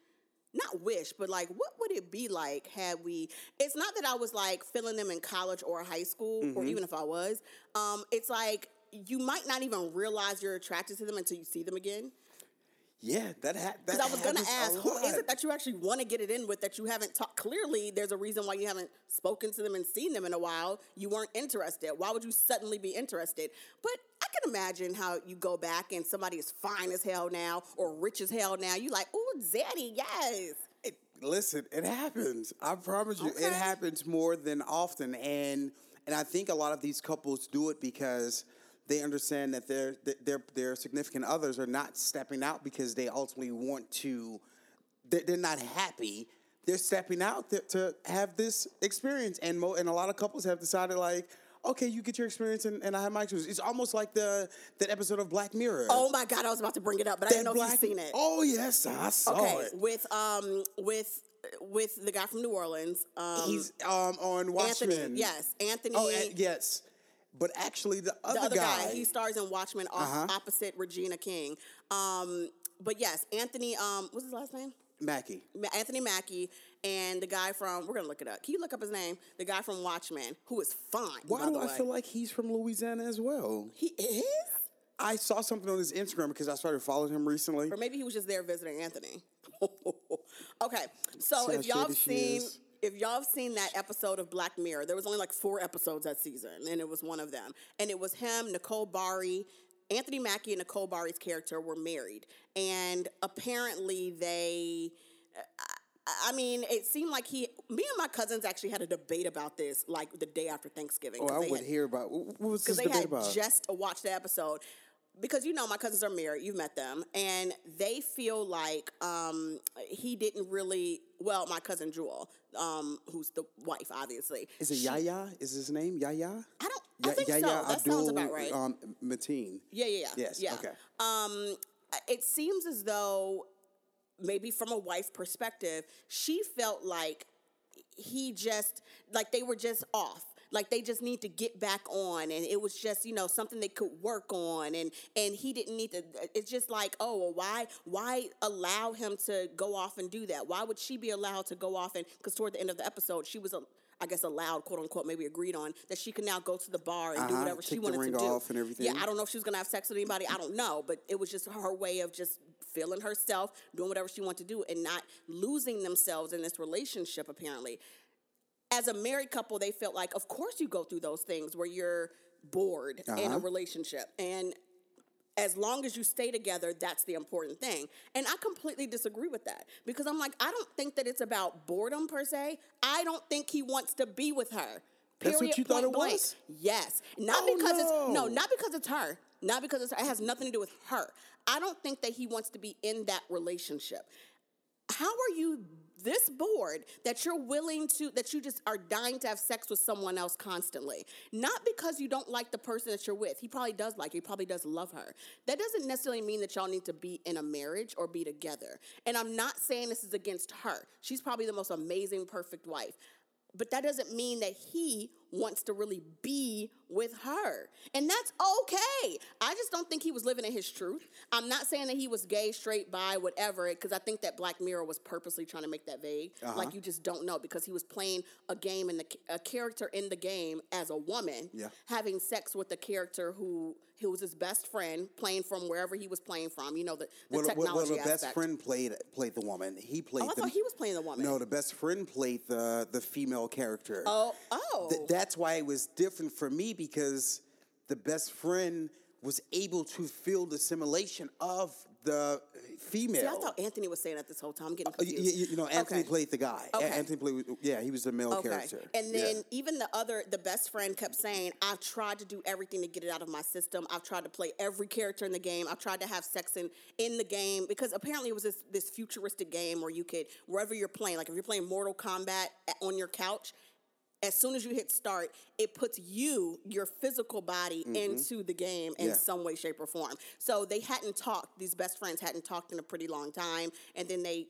[SPEAKER 1] Not wish, but like, what would it be like had we? It's not that I was like feeling them in college or high school, or
[SPEAKER 2] Mm-hmm.
[SPEAKER 1] even if I was. Um, it's like you might not even realize you're attracted to them until you see them again.
[SPEAKER 2] Yeah, that ha- that
[SPEAKER 1] Because I was gonna ask, who is it that you actually want to get it in with that you haven't talked? Clearly, there's a reason why you haven't spoken to them and seen them in a while. You weren't interested. Why would you suddenly be interested? But I can imagine how you go back and somebody is fine as hell now or rich as hell now. You like, ooh, Zaddy, yes.
[SPEAKER 2] It- listen, it happens. I promise you,
[SPEAKER 1] Okay.
[SPEAKER 2] it happens more than often, and and I think a lot of these couples do it because they understand that their their their significant others are not stepping out because they ultimately want to. They're, they're not happy. They're stepping out to, to have this experience, and mo- and a lot of couples have decided like. Okay, you get your experience, and, and I have my experience. It's almost like the that episode of Black Mirror.
[SPEAKER 1] Oh my God, I was about to bring it up, but I didn't know if you've seen it.
[SPEAKER 2] Oh yes, I saw it.
[SPEAKER 1] okay,
[SPEAKER 2] it.
[SPEAKER 1] with um with with the guy from New Orleans. Um,
[SPEAKER 2] He's um on Watchmen.
[SPEAKER 1] Anthony. Yes, Anthony.
[SPEAKER 2] Oh, yes. But actually, the other,
[SPEAKER 1] the other guy.
[SPEAKER 2] guy,
[SPEAKER 1] he stars in Watchmen off,
[SPEAKER 2] Uh-huh.
[SPEAKER 1] opposite Regina King. Um, but yes, Anthony. Um, what's his last name?
[SPEAKER 2] Mackie.
[SPEAKER 1] Ma- Anthony Mackie and the guy from we're gonna look it up. Can you look up his name? The guy from Watchmen, who is fine.
[SPEAKER 2] Why do I
[SPEAKER 1] way.
[SPEAKER 2] feel like he's from Louisiana as well?
[SPEAKER 1] he is?
[SPEAKER 2] I saw something on his Instagram because I started following him recently.
[SPEAKER 1] Or maybe he was just there visiting Anthony. okay, so
[SPEAKER 2] See
[SPEAKER 1] if y'all have seen? If y'all have seen that episode of Black Mirror, there was only like four episodes that season, and it was one of them. And it was him, Nicole Beharie, Anthony Mackie, and Nicole Beharie's character were married, and apparently they. I- mean, it seemed like he, me and my cousins actually had a debate about this, like the day after Thanksgiving.
[SPEAKER 2] Oh, I would
[SPEAKER 1] had-
[SPEAKER 2] hear about what was
[SPEAKER 1] because
[SPEAKER 2] this
[SPEAKER 1] they
[SPEAKER 2] debate
[SPEAKER 1] had
[SPEAKER 2] about?
[SPEAKER 1] just watched the episode. Because you know my cousins are married, you've met them, and they feel like um, he didn't really. Well, my cousin Jewel, um, who's the wife, obviously.
[SPEAKER 2] Is it
[SPEAKER 1] she-
[SPEAKER 2] Yahya? Is his name Yahya?
[SPEAKER 1] I don't. I
[SPEAKER 2] Ya-
[SPEAKER 1] think
[SPEAKER 2] Yahya
[SPEAKER 1] so. That sounds about right.
[SPEAKER 2] um, Mateen.
[SPEAKER 1] yeah, yeah, yeah.
[SPEAKER 2] Yes,
[SPEAKER 1] Yeah.
[SPEAKER 2] okay.
[SPEAKER 1] Um, it seems as though maybe from a wife perspective, she felt like he just like they were just off like they just need to get back on and it was just you know something they could work on and and he didn't need to it's just like oh well why why allow him to go off and do that why would she be allowed to go off and because toward the end of the episode she was a I guess allowed, quote unquote, maybe agreed on that she could now go to the bar and do
[SPEAKER 2] Uh-huh,
[SPEAKER 1] whatever she wanted
[SPEAKER 2] ring
[SPEAKER 1] to do.
[SPEAKER 2] off and everything.
[SPEAKER 1] Yeah, I don't know if she was gonna have sex with anybody. I don't know, but it was just her way of just feeling herself, doing whatever she wanted to do, and not losing themselves in this relationship. Apparently, as a married couple, they felt like, of course, you go through those things where you're bored in a
[SPEAKER 2] Uh-huh.
[SPEAKER 1] relationship, and as long as you stay together, that's the important thing. And I completely disagree with that because I'm like, I don't think that it's about boredom per se. I don't think he wants to be with her.
[SPEAKER 2] That's what you thought it
[SPEAKER 1] blank.
[SPEAKER 2] was?
[SPEAKER 1] Yes. Not
[SPEAKER 2] Oh,
[SPEAKER 1] because it's no,
[SPEAKER 2] no.
[SPEAKER 1] not because it's her. Not because it's her. It has nothing to do with her. I don't think that he wants to be in that relationship. how are you this bored that you're willing to that you just are dying to have sex with someone else constantly. Not because you don't like the person that you're with. He probably does like he probably does love her. That doesn't necessarily mean that y'all need to be in a marriage or be together. And i'm not saying this is against her. She's probably the most amazing perfect wife. But that doesn't mean that he wants to really be with her. And that's okay. I just don't think he was living in his truth. I'm not saying that he was gay, straight, bi, whatever, because I think that Black Mirror was purposely trying to make that vague.
[SPEAKER 2] Uh-huh.
[SPEAKER 1] Like you just don't know because he was playing a game and a character in the game as a woman,
[SPEAKER 2] Yeah.
[SPEAKER 1] having sex with a character who who was his best friend, playing from wherever he was playing from. You know the, the
[SPEAKER 2] Well,
[SPEAKER 1] technology
[SPEAKER 2] well, the best friend played played the woman. He played.
[SPEAKER 1] Oh, I
[SPEAKER 2] the,
[SPEAKER 1] thought he was playing the woman.
[SPEAKER 2] No, the best friend played the the female character.
[SPEAKER 1] Oh, oh.
[SPEAKER 2] Th- that's why it was different for me because the best friend was able to feel the simulation of the female.
[SPEAKER 1] See, I thought Anthony was saying that this whole time. I'm getting
[SPEAKER 2] Uh,
[SPEAKER 1] confused.
[SPEAKER 2] y- you know, Anthony
[SPEAKER 1] Okay.
[SPEAKER 2] played the guy.
[SPEAKER 1] Okay.
[SPEAKER 2] Anthony played. Yeah, he was the male character.
[SPEAKER 1] And
[SPEAKER 2] Yeah.
[SPEAKER 1] then even the other, the best friend kept saying, I've tried to do everything to get it out of my system. I've tried to play every character in the game. I've tried to have sex in, in the game because apparently it was this, this futuristic game where you could, wherever you're playing, like if you're playing Mortal Kombat on your couch, as soon as you hit start, it puts you, your physical body, into the game in
[SPEAKER 2] Mm-hmm. Yeah.
[SPEAKER 1] some way, shape, or form. So they hadn't talked, these best friends hadn't talked in a pretty long time. And then they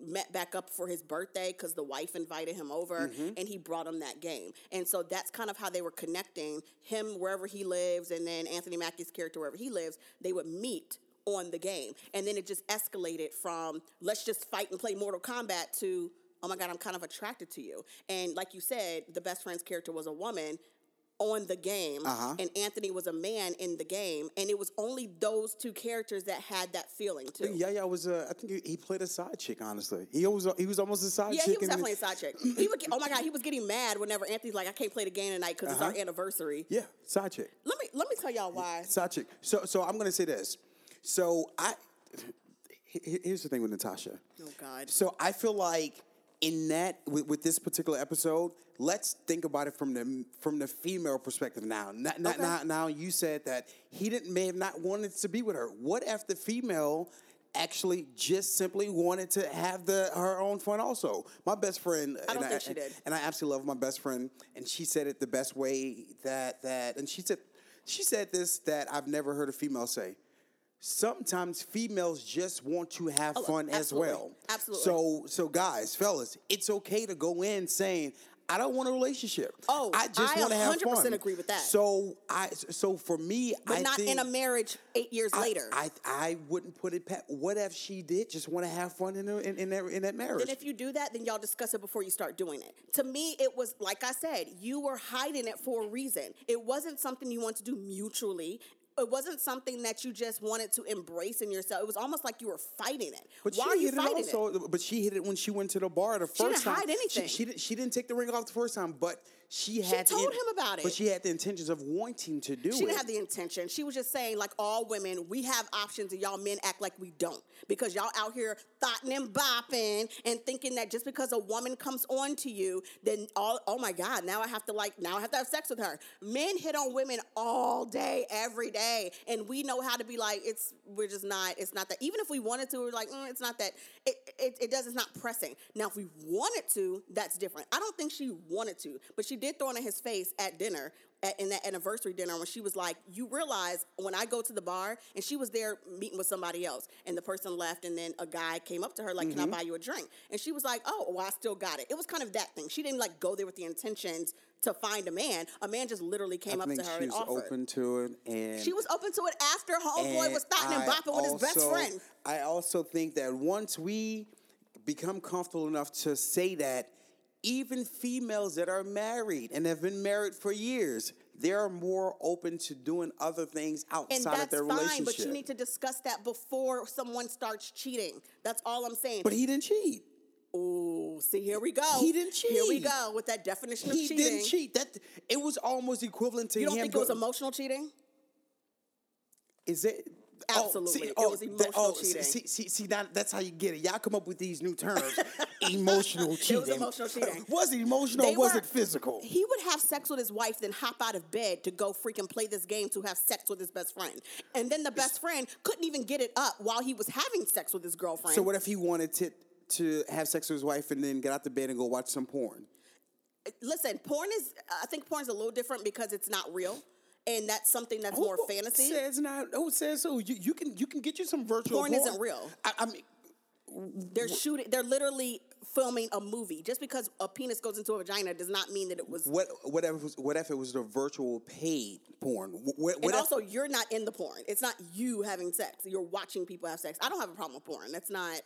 [SPEAKER 1] met back up for his birthday because the wife invited him over
[SPEAKER 2] Mm-hmm.
[SPEAKER 1] and he brought him that game. And so that's kind of how they were connecting him wherever he lives and then Anthony Mackie's character wherever he lives, they would meet on the game. And then it just escalated from let's just fight and play Mortal Kombat to oh my god, I'm kind of attracted to you. And like you said, the best friend's character was a woman on the game
[SPEAKER 2] Uh-huh.
[SPEAKER 1] and Anthony was a man in the game and it was only those two characters that had that feeling too.
[SPEAKER 2] Yeah, yeah, was. Uh, I think he, he played a side chick. Honestly, he was. He was almost a side
[SPEAKER 1] Yeah,
[SPEAKER 2] chick.
[SPEAKER 1] Yeah, he was
[SPEAKER 2] in-
[SPEAKER 1] definitely a side chick. He would get, oh my god, he was getting mad whenever Anthony's like, I can't play the game tonight because it's
[SPEAKER 2] Uh-huh.
[SPEAKER 1] our anniversary.
[SPEAKER 2] Yeah, side chick.
[SPEAKER 1] Let me let me tell y'all why.
[SPEAKER 2] Side chick. So, so I'm gonna say this. So I. he- he- Here's the thing with Natasha.
[SPEAKER 1] Oh God.
[SPEAKER 2] So I feel like in that with, with this particular episode, let's think about it from the from the female perspective now. Not, not,
[SPEAKER 1] Okay.
[SPEAKER 2] now, now you said that he didn't may have not wanted to be with her. What if the female actually just simply wanted to have the her own fun also? My best friend
[SPEAKER 1] I don't
[SPEAKER 2] and
[SPEAKER 1] think she did.
[SPEAKER 2] And I absolutely love my best friend and she said it the best way that that and she said she said this that I've never heard a female say. Sometimes females just want to have
[SPEAKER 1] Oh,
[SPEAKER 2] fun as well.
[SPEAKER 1] Absolutely.
[SPEAKER 2] So so guys, fellas, it's okay to go in saying I don't want a relationship.
[SPEAKER 1] Oh,
[SPEAKER 2] I just want to have fun."
[SPEAKER 1] 100%
[SPEAKER 2] fun.
[SPEAKER 1] agree with that.
[SPEAKER 2] So I so for me,
[SPEAKER 1] But
[SPEAKER 2] I
[SPEAKER 1] not in a marriage eight years
[SPEAKER 2] I,
[SPEAKER 1] later.
[SPEAKER 2] I I wouldn't put it. Pat, what if she did just want to have fun in, a, in in that in that marriage?
[SPEAKER 1] then if you do that, then y'all discuss it before you start doing it. To me, it was like I said, you were hiding it for a reason. It wasn't something you want to do mutually. It wasn't something that you just wanted to embrace in yourself. It was almost like you were fighting it.
[SPEAKER 2] But
[SPEAKER 1] Why
[SPEAKER 2] she
[SPEAKER 1] are you
[SPEAKER 2] hit it
[SPEAKER 1] fighting it?
[SPEAKER 2] But she hit it when she went to the bar the first she
[SPEAKER 1] didn't
[SPEAKER 2] time.
[SPEAKER 1] hide anything.
[SPEAKER 2] She, she, she didn't take the ring off the first time, but she had the
[SPEAKER 1] told him about it.
[SPEAKER 2] But she had the intentions of wanting to do
[SPEAKER 1] She
[SPEAKER 2] it.
[SPEAKER 1] She didn't have the intention. She was just saying, like all women, we have options, and y'all men act like we don't because y'all out here thotting and bopping and thinking that just because a woman comes on to you, then all oh my god, now I have to like now I have to have sex with her. Men hit on women all day, every day, and we know how to be like it's we're just not. It's not that. Even if we wanted to, we're like mm, it's not that. It, it it does. It's not pressing. Now if we wanted to, that's different. I don't think she wanted to, but she did throw it in his face at dinner at, in that anniversary dinner when she was like, "You realize when I go to the bar and she was there meeting with somebody else, and the person left, and then a guy came up to her like, "Can I mm-hmm. buy you a drink?" And she was like, "Oh, well, I still got it." It was kind of that thing. She didn't like go there with the intentions to find a man. A man just literally came
[SPEAKER 2] I
[SPEAKER 1] up to her
[SPEAKER 2] she
[SPEAKER 1] and
[SPEAKER 2] was
[SPEAKER 1] offered.
[SPEAKER 2] open to it, and
[SPEAKER 1] She was open to it after homeboy was thotting and bopping with his best friend.
[SPEAKER 2] I also think that once we become comfortable enough to say that, even females that are married and have been married for years, they're more open to doing other things outside of their
[SPEAKER 1] fine,
[SPEAKER 2] relationship.
[SPEAKER 1] but you need to discuss that before someone starts cheating. That's all I'm saying.
[SPEAKER 2] But he didn't cheat.
[SPEAKER 1] Oh, see, here we go.
[SPEAKER 2] He didn't cheat.
[SPEAKER 1] Here we go with that definition
[SPEAKER 2] He
[SPEAKER 1] of cheating.
[SPEAKER 2] He didn't cheat. That it was almost equivalent to
[SPEAKER 1] You don't think it was emotional cheating?
[SPEAKER 2] Is it?
[SPEAKER 1] Oh, Absolutely. It oh, was
[SPEAKER 2] that- oh,
[SPEAKER 1] emotional
[SPEAKER 2] see-
[SPEAKER 1] cheating.
[SPEAKER 2] See, see, see, that, that's how you get it. Y'all come up with these new terms. emotional cheating.
[SPEAKER 1] emotional cheating.
[SPEAKER 2] Was it emotional
[SPEAKER 1] They
[SPEAKER 2] or was
[SPEAKER 1] were-
[SPEAKER 2] it physical?
[SPEAKER 1] He would have sex with his wife, then hop out of bed to go freaking play this game to have sex with his best friend. And then the best friend couldn't even get it up while he was having sex with his girlfriend.
[SPEAKER 2] So what if he wanted to to have sex with his wife and then get out the bed and go watch some porn.
[SPEAKER 1] Listen, porn is. I think porn is a little different because it's not real, and that's something that's more
[SPEAKER 2] Who
[SPEAKER 1] fantasy.
[SPEAKER 2] Says not. Who says so? You, you can you can get you some virtual
[SPEAKER 1] Porn isn't real.
[SPEAKER 2] I, I mean,
[SPEAKER 1] They're shooting. They're literally filming a movie. Just because a penis goes into a vagina does not mean that it was.
[SPEAKER 2] what whatever was, what if it was the virtual paid porn? What, what
[SPEAKER 1] and
[SPEAKER 2] if-
[SPEAKER 1] also, you're not in the porn. It's not you having sex. You're watching people have sex. I don't have a problem with porn. That's not.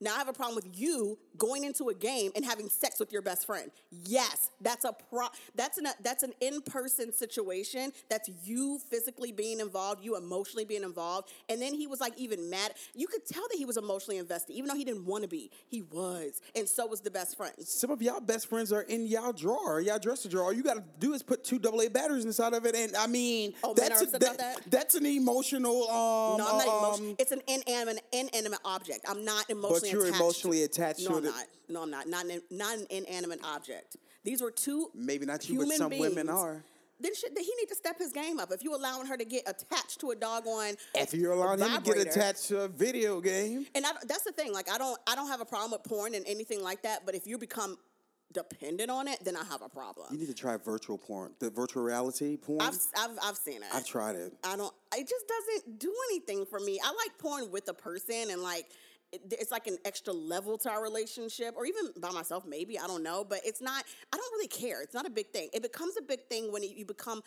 [SPEAKER 1] Now I have a problem with you going into a game and having sex with your best friend. Yes, that's a pro. That's an that's an in person situation. That's you physically being involved, you emotionally being involved, and then he was like even mad. You could tell that he was emotionally invested, even though he didn't want to be. He was, and so was the best friend.
[SPEAKER 2] some of y'all best friends are in y'all drawer, y'all dresser drawer. All you got to do is put two AA batteries inside of it, and I mean,
[SPEAKER 1] Oh,
[SPEAKER 2] that's a,
[SPEAKER 1] about that?
[SPEAKER 2] that's an emotional. Um,
[SPEAKER 1] No, I'm not
[SPEAKER 2] um,
[SPEAKER 1] emotional. It's an inanimate, inanimate object. I'm not emotionally
[SPEAKER 2] you're
[SPEAKER 1] attached
[SPEAKER 2] emotionally attached
[SPEAKER 1] no,
[SPEAKER 2] to
[SPEAKER 1] I'm
[SPEAKER 2] it.
[SPEAKER 1] not. No, I'm not. Not an, not an inanimate object. These were two.
[SPEAKER 2] Maybe not you, but
[SPEAKER 1] human
[SPEAKER 2] some women are.
[SPEAKER 1] Then should, he need to step his game up. If you're allowing her to get attached to a dog on,
[SPEAKER 2] If you're allowing him to get
[SPEAKER 1] vibrator-
[SPEAKER 2] attached to a video game,
[SPEAKER 1] and I, that's the thing. Like I don't, I don't have a problem with porn and anything like that. But if you become dependent on it, then I have a problem.
[SPEAKER 2] you need to try virtual porn, the virtual reality porn.
[SPEAKER 1] I've, I've, I've seen it.
[SPEAKER 2] I've tried it.
[SPEAKER 1] I don't. It just doesn't do anything for me. I like porn with a person and like. It- It's like an extra level to our relationship, or even by myself, maybe I don't know. But it's not. I don't really care. It's not a big thing. It becomes a big thing when you become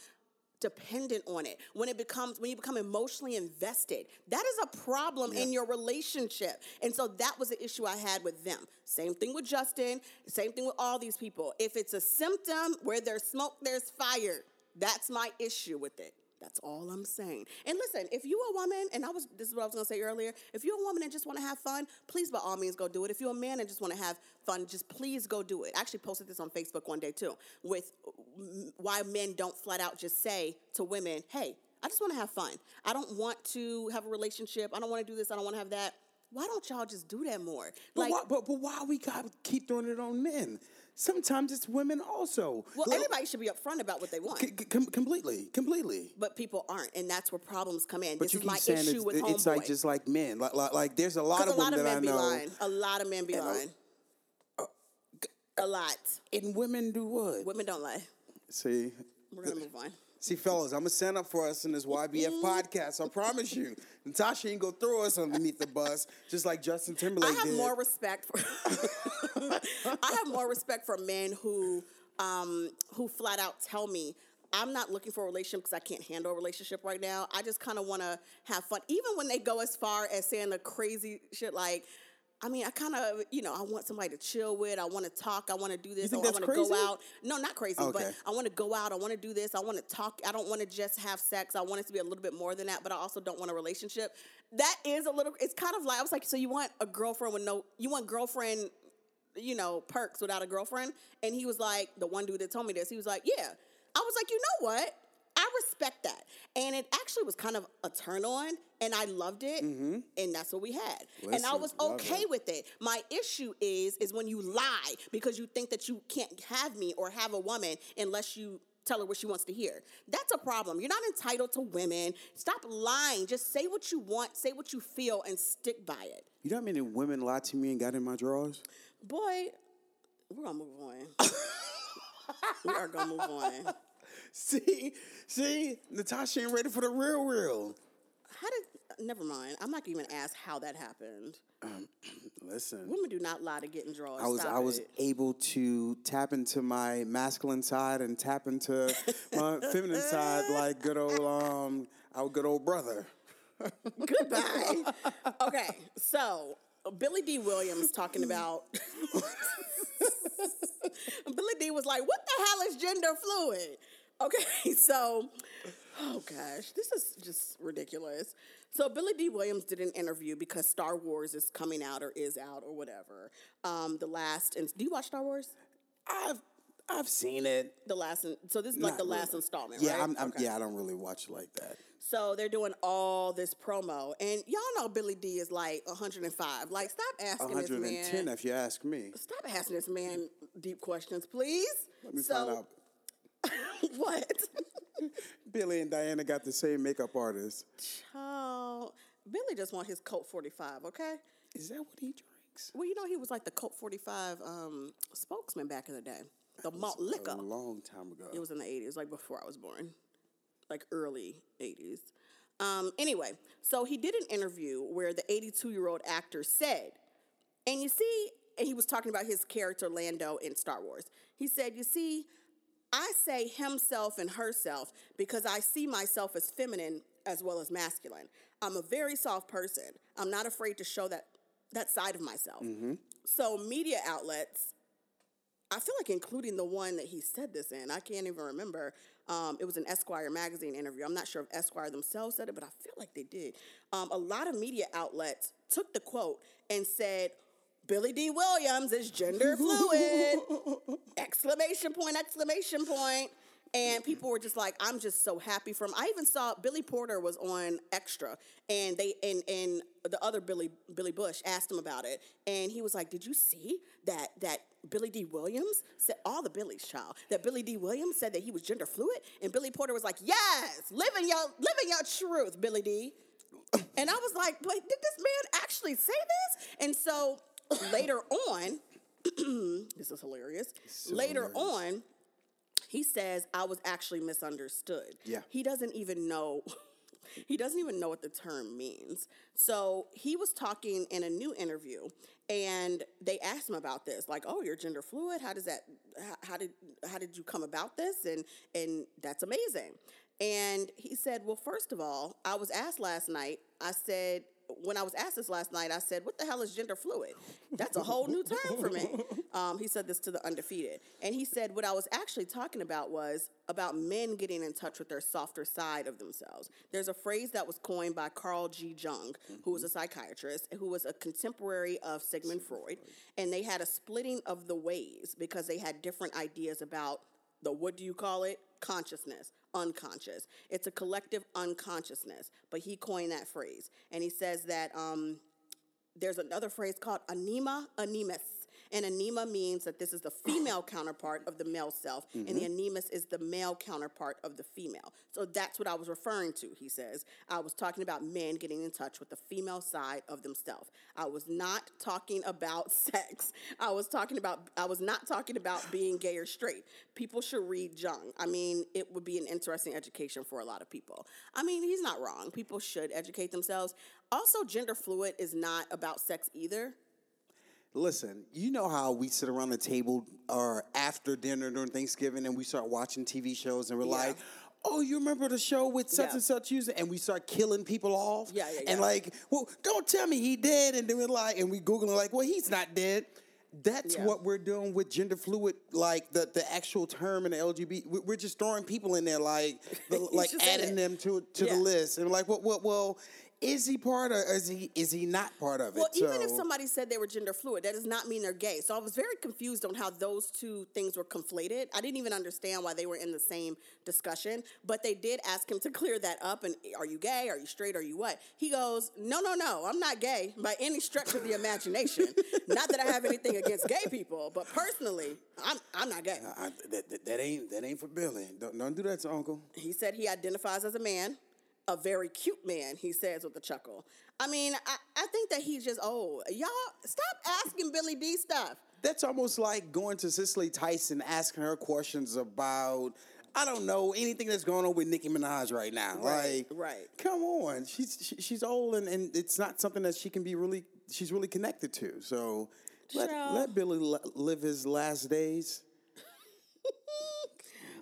[SPEAKER 1] dependent on it. When it becomes when you become emotionally invested, that is a problem in your relationship. And so that was the issue I had with them. Same thing with Justin. Same thing with all these people. If it's a symptom where there's smoke, there's fire. That's my issue with it. That's all I'm saying. And listen, if you a woman, and I was this is what I was gonna say earlier, if you're a woman and just want to have fun, please by all means go do it. If you're a man and just want to have fun, just please go do it. I actually posted this on Facebook one day too, with mm, why men don't flat out just say to women, "Hey, I just want to have fun. I don't want to have a relationship. I don't want to do this. I don't want to have that." Why don't y'all just do that more?
[SPEAKER 2] But, why, but, but why we got to keep throwing it on men? Sometimes it's women also.
[SPEAKER 1] well,
[SPEAKER 2] Like,
[SPEAKER 1] everybody should be upfront about what they want.
[SPEAKER 2] c- c- com- completely, completely.
[SPEAKER 1] but people aren't, and that's where problems come in.
[SPEAKER 2] But
[SPEAKER 1] this
[SPEAKER 2] you
[SPEAKER 1] is
[SPEAKER 2] keep
[SPEAKER 1] my
[SPEAKER 2] saying
[SPEAKER 1] issue
[SPEAKER 2] it's,
[SPEAKER 1] with
[SPEAKER 2] it's
[SPEAKER 1] homeboy.
[SPEAKER 2] like just like men. Like, like, like there's a lot of
[SPEAKER 1] a lot
[SPEAKER 2] women
[SPEAKER 1] of
[SPEAKER 2] that
[SPEAKER 1] men
[SPEAKER 2] I
[SPEAKER 1] be
[SPEAKER 2] know.
[SPEAKER 1] lying. A lot of men be
[SPEAKER 2] a- uh,
[SPEAKER 1] lying. Uh, a lot.
[SPEAKER 2] And women do what?
[SPEAKER 1] Women don't lie.
[SPEAKER 2] See,
[SPEAKER 1] We're gonna move on.
[SPEAKER 2] See, fellas, I'm gonna stand up for us in this YBF podcast. I promise you, Natasha ain't gonna throw us underneath the bus, just like Justin Timberlake
[SPEAKER 1] I have
[SPEAKER 2] did.
[SPEAKER 1] more respect for. I have more respect for men who, um, who flat out tell me. I'm not looking for a relationship because I can't handle a relationship right now. I just kind of want to have fun. Even when they go as far as saying the crazy shit like, I mean, I kind of, you know, I want somebody to chill with. I want to talk. I want to do this.
[SPEAKER 2] think
[SPEAKER 1] oh,
[SPEAKER 2] I
[SPEAKER 1] want to go out. No, not crazy,
[SPEAKER 2] Okay.
[SPEAKER 1] but I want to go out. I want to do this. I want to talk. I don't want to just have sex. I want it to be a little bit more than that, but I also don't want a relationship. That is a little, it's kind of like, I was like, so you want a girlfriend with no, you want girlfriend, you know, perks without a girlfriend? And he was like, the one dude that told me this, he was like, yeah. I was like, you know what? I respect that. And it actually was kind of a turn on, and I loved it, mm-hmm. and that's what we had. and I was okay
[SPEAKER 2] it.
[SPEAKER 1] with it. My issue is is when you lie because you think that you can't have me or have a woman unless you tell her what she wants to hear. That's a problem. You're not entitled to women. Stop lying. Just say what you want, say what you feel, and stick by it.
[SPEAKER 2] You know how many women lied to me and got in my drawers?
[SPEAKER 1] Boy, we're gonna move on. we are gonna move on.
[SPEAKER 2] See, see, Natasha ain't ready for the real, real.
[SPEAKER 1] How did? Never mind. I'm not gonna even ask how that happened.
[SPEAKER 2] Listen,
[SPEAKER 1] Women do not lie to get in drawers.
[SPEAKER 2] I was
[SPEAKER 1] Stop
[SPEAKER 2] I was
[SPEAKER 1] it.
[SPEAKER 2] able to tap into my masculine side and tap into my feminine side like good old um our good old brother.
[SPEAKER 1] Goodbye. okay, so Billy Dee. Williams talking about. Billy Dee. was like, "What the hell is gender fluid?" Okay, so, oh gosh, this is just ridiculous. So Billy Dee. Williams did an interview because Star Wars is coming out or is out or whatever. Um, the last, and do you watch Star Wars?
[SPEAKER 2] I've I've seen it.
[SPEAKER 1] The last, so this is like
[SPEAKER 2] Not
[SPEAKER 1] the last
[SPEAKER 2] really.
[SPEAKER 1] installment,
[SPEAKER 2] Yeah,
[SPEAKER 1] right?
[SPEAKER 2] I'm, I'm
[SPEAKER 1] Okay.
[SPEAKER 2] yeah, I don't really watch like that.
[SPEAKER 1] So they're doing all this promo, and y'all know Billy Dee is like 105. Like, stop asking this man.
[SPEAKER 2] 110
[SPEAKER 1] man.
[SPEAKER 2] if you ask me.
[SPEAKER 1] Stop asking this man deep questions, please.
[SPEAKER 2] Let me
[SPEAKER 1] so,
[SPEAKER 2] find out.
[SPEAKER 1] what?
[SPEAKER 2] Billy and Diana got the same makeup artist.
[SPEAKER 1] Oh, Billy just want his Colt 45. Okay.
[SPEAKER 2] Is that what he drinks?
[SPEAKER 1] Well, you know, he was like the Colt 45 um, spokesman back in the day. The malt liquor.
[SPEAKER 2] A long time ago.
[SPEAKER 1] It was in the 80s, like before I was born, like early 80s. Um, anyway, so he did an interview where the 82 year old actor said, and you see, and he was talking about his character Lando in Star Wars. He said, You see, I say himself and herself because I see myself as feminine as well as masculine. I'm a very soft person. I'm not afraid to show that that side of myself. So media outlets I feel like including the one that he said this in, I can't even remember. Um, it was an Esquire magazine interview. I'm not sure if Esquire themselves said it, but I feel like they did. Um, a lot of media outlets took the quote and said, Billy Dee. Williams is gender fluid! exclamation point, exclamation point. And people were just like, I'm just so happy for him. I even saw Billy Porter was on Extra, and they and and the other Billy Billy Bush asked him about it, and he was like, "Did you see that that Billy Dee. Williams said all the Billy's child that Billy Dee. Williams said that he was gender fluid?" And Billy Porter was like, "Yes, living your living your truth, Billy Dee." And I was like, "Wait, did this man actually say this?" And so later on, this is hilarious. later
[SPEAKER 2] hilarious.
[SPEAKER 1] on, he says I was actually misunderstood.
[SPEAKER 2] Yeah.
[SPEAKER 1] He doesn't even know he doesn't even know what the term means. So he was talking in a new interview and they asked him about this like, "Oh, you're gender fluid. How does that how did how did you come about this?" And and that's amazing. And he said, "Well, first of all, I was asked last night. I said when I was asked this last night, I said, "What the hell is gender fluid?" That's a whole new term for me. Um, he said this to the undefeated, and he said what I was actually talking about was about men getting in touch with their softer side of themselves. There's a phrase that was coined by Carl G. Jung, who was a psychiatrist, who was a contemporary of Sigmund Freud, and they had a splitting of the ways because they had different ideas about the what do you call it? Consciousness unconscious. It's a collective unconsciousness but he coined that phrase. And he says that um, there's another phrase called anima animus and anima means that this is the female counterpart of the male self and the mm-hmm. animus is the male counterpart of the female. So that's what i was referring to he says. I was talking about men getting in touch with the female side of themselves. I was not talking about sex. I was talking about i was not talking about being gay or straight. People should read jung. I mean it would be an interesting education for a lot of people. I mean he's not wrong. People should educate themselves. Also gender fluid is not about sex either
[SPEAKER 2] Listen, you know how we sit around the table or after dinner during Thanksgiving and we start watching TV shows and we're
[SPEAKER 1] Yeah.
[SPEAKER 2] like, oh, you remember the show with such
[SPEAKER 1] Yeah.
[SPEAKER 2] and such user? And we start killing people off.
[SPEAKER 1] Yeah, yeah,
[SPEAKER 2] And like, well, don't tell me he dead. And then we're like, and we Googling like, well, he's not dead. That's
[SPEAKER 1] Yeah.
[SPEAKER 2] what we're doing with gender fluid, like the, the actual term in the LGBT. we- We're just throwing people in there, like the, like adding them to to
[SPEAKER 1] Yeah.
[SPEAKER 2] the list, and like, well, well, well, is he part of? Is he is he not part of it?
[SPEAKER 1] Well, even if somebody said they were gender fluid, that does not mean they're gay. So I was very confused on how those two things were conflated. I didn't even understand why they were in the same discussion, but they did ask him to clear that up. And are you gay? Are you straight? Are you what? He goes, No, no, no, I'm not gay by any stretch of the imagination. not that I have anything against gay people, but personally, I'm I'm not gay.
[SPEAKER 2] I, that, that, that ain't that ain't for Billy. Don't, don't do that to Uncle.
[SPEAKER 1] He said he identifies as a man, a very cute man, he says with a chuckle. I mean, I, I think that he's just old. Y'all, stop asking Billy Dee stuff.
[SPEAKER 2] That's almost like going to Cicely Tyson asking her questions about I don't know anything that's going on with Nicki Minaj right now.
[SPEAKER 1] Right,
[SPEAKER 2] like,
[SPEAKER 1] right.
[SPEAKER 2] Come on, she's she, she's old and, and it's not something that she can be really she's really connected to. So let, let Billy li- live his last days.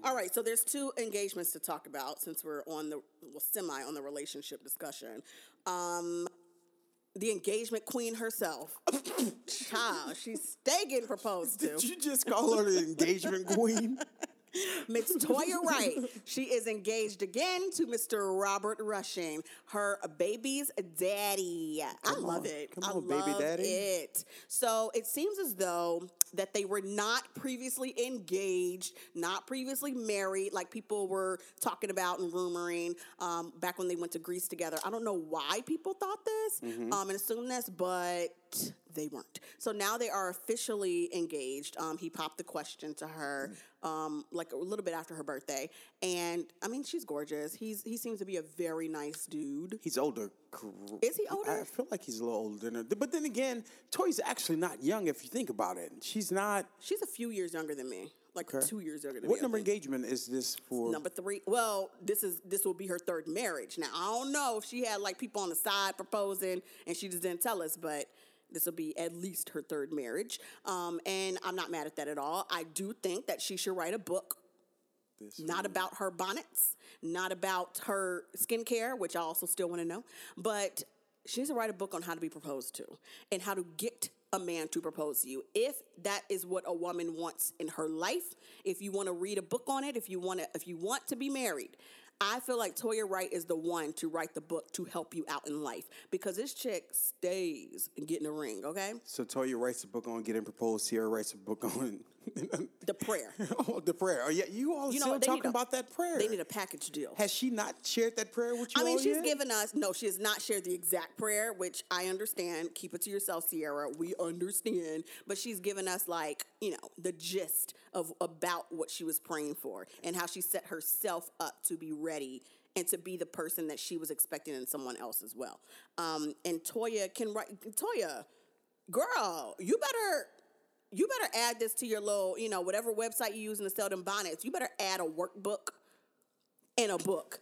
[SPEAKER 1] All right, so there's two engagements to talk about since we're on the well, semi on the relationship discussion. Um, the engagement queen herself, child, she's stay getting proposed to.
[SPEAKER 2] Did you just call her the engagement queen?
[SPEAKER 1] Miss Toya Wright. She is engaged again to Mr. Robert Rushing, her baby's daddy. I love
[SPEAKER 2] on.
[SPEAKER 1] it.
[SPEAKER 2] Come
[SPEAKER 1] I
[SPEAKER 2] on, baby daddy.
[SPEAKER 1] it. So it seems as though that they were not previously engaged, not previously married, like people were talking about and rumoring um, back when they went to Greece together. I don't know why people thought this
[SPEAKER 2] Mm-hmm.
[SPEAKER 1] um, and assumed this, but they weren't. So now they are officially engaged. Um, he popped the question to her, um, like a little bit after her birthday, and I mean, she's gorgeous. He's he seems to be a very nice dude.
[SPEAKER 2] He's older.
[SPEAKER 1] Is he older?
[SPEAKER 2] I feel like he's a little older than her. But then again, Toy's actually not young if you think about it. She's not.
[SPEAKER 1] She's a few years younger than me, like
[SPEAKER 2] Okay.
[SPEAKER 1] two years younger than
[SPEAKER 2] What
[SPEAKER 1] me. I
[SPEAKER 2] number engagement is this for?
[SPEAKER 1] Number three. Well, this is this will be her third marriage. Now I don't know if she had like people on the side proposing and she just didn't tell us, but this will be at least her third marriage. Um, and I'm not mad at that at all. I do think that she should write a book
[SPEAKER 2] This
[SPEAKER 1] not about her bonnets, not about her skincare, which I also still want to know, but she needs to write a book on how to be proposed to and how to get a man to propose to you. If that is what a woman wants in her life, if you want to read a book on it, if you want to if you want to be married, I feel like Toya Wright is the one to write the book to help you out in life because this chick stays getting a ring, okay?
[SPEAKER 2] So Toya writes a book on getting proposed. to. Ciara writes a book on
[SPEAKER 1] The prayer.
[SPEAKER 2] oh, the prayer. Oh, yeah, you all
[SPEAKER 1] You know
[SPEAKER 2] still? Talking
[SPEAKER 1] a-
[SPEAKER 2] about that prayer.
[SPEAKER 1] They need a package deal.
[SPEAKER 2] Has she not shared that prayer with you?
[SPEAKER 1] I mean, she's
[SPEAKER 2] yet?
[SPEAKER 1] given us no. She has not shared the exact prayer, which I understand. Keep it to yourself, Ciara. We understand, but she's given us like you know the gist of about what she was praying for and how she set herself up to be ready and to be the person that she was expecting in someone else as well. Um, and Toya can write. Toya, girl, you better. You better add this to your little, you know, whatever website you use to sell them bonnets. You better add a workbook and a book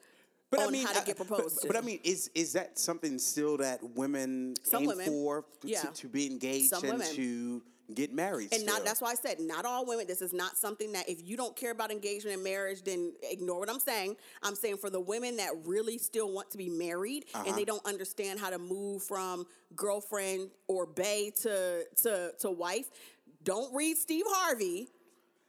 [SPEAKER 2] But
[SPEAKER 1] on
[SPEAKER 2] I mean,
[SPEAKER 1] how to
[SPEAKER 2] I-
[SPEAKER 1] get proposed
[SPEAKER 2] but,
[SPEAKER 1] to.
[SPEAKER 2] I mean, is is that something still that women
[SPEAKER 1] Some
[SPEAKER 2] aim
[SPEAKER 1] women,
[SPEAKER 2] for to,
[SPEAKER 1] yeah.
[SPEAKER 2] to be engaged
[SPEAKER 1] Some
[SPEAKER 2] and
[SPEAKER 1] women.
[SPEAKER 2] to get married?
[SPEAKER 1] and not that's why I said not all women. This is not something that if you don't care about engagement and marriage, then ignore what I'm saying. I'm saying for the women that really still want to be married
[SPEAKER 2] Uh-huh.
[SPEAKER 1] and they don't understand how to move from girlfriend or bay to to to wife, don't read Steve Harvey.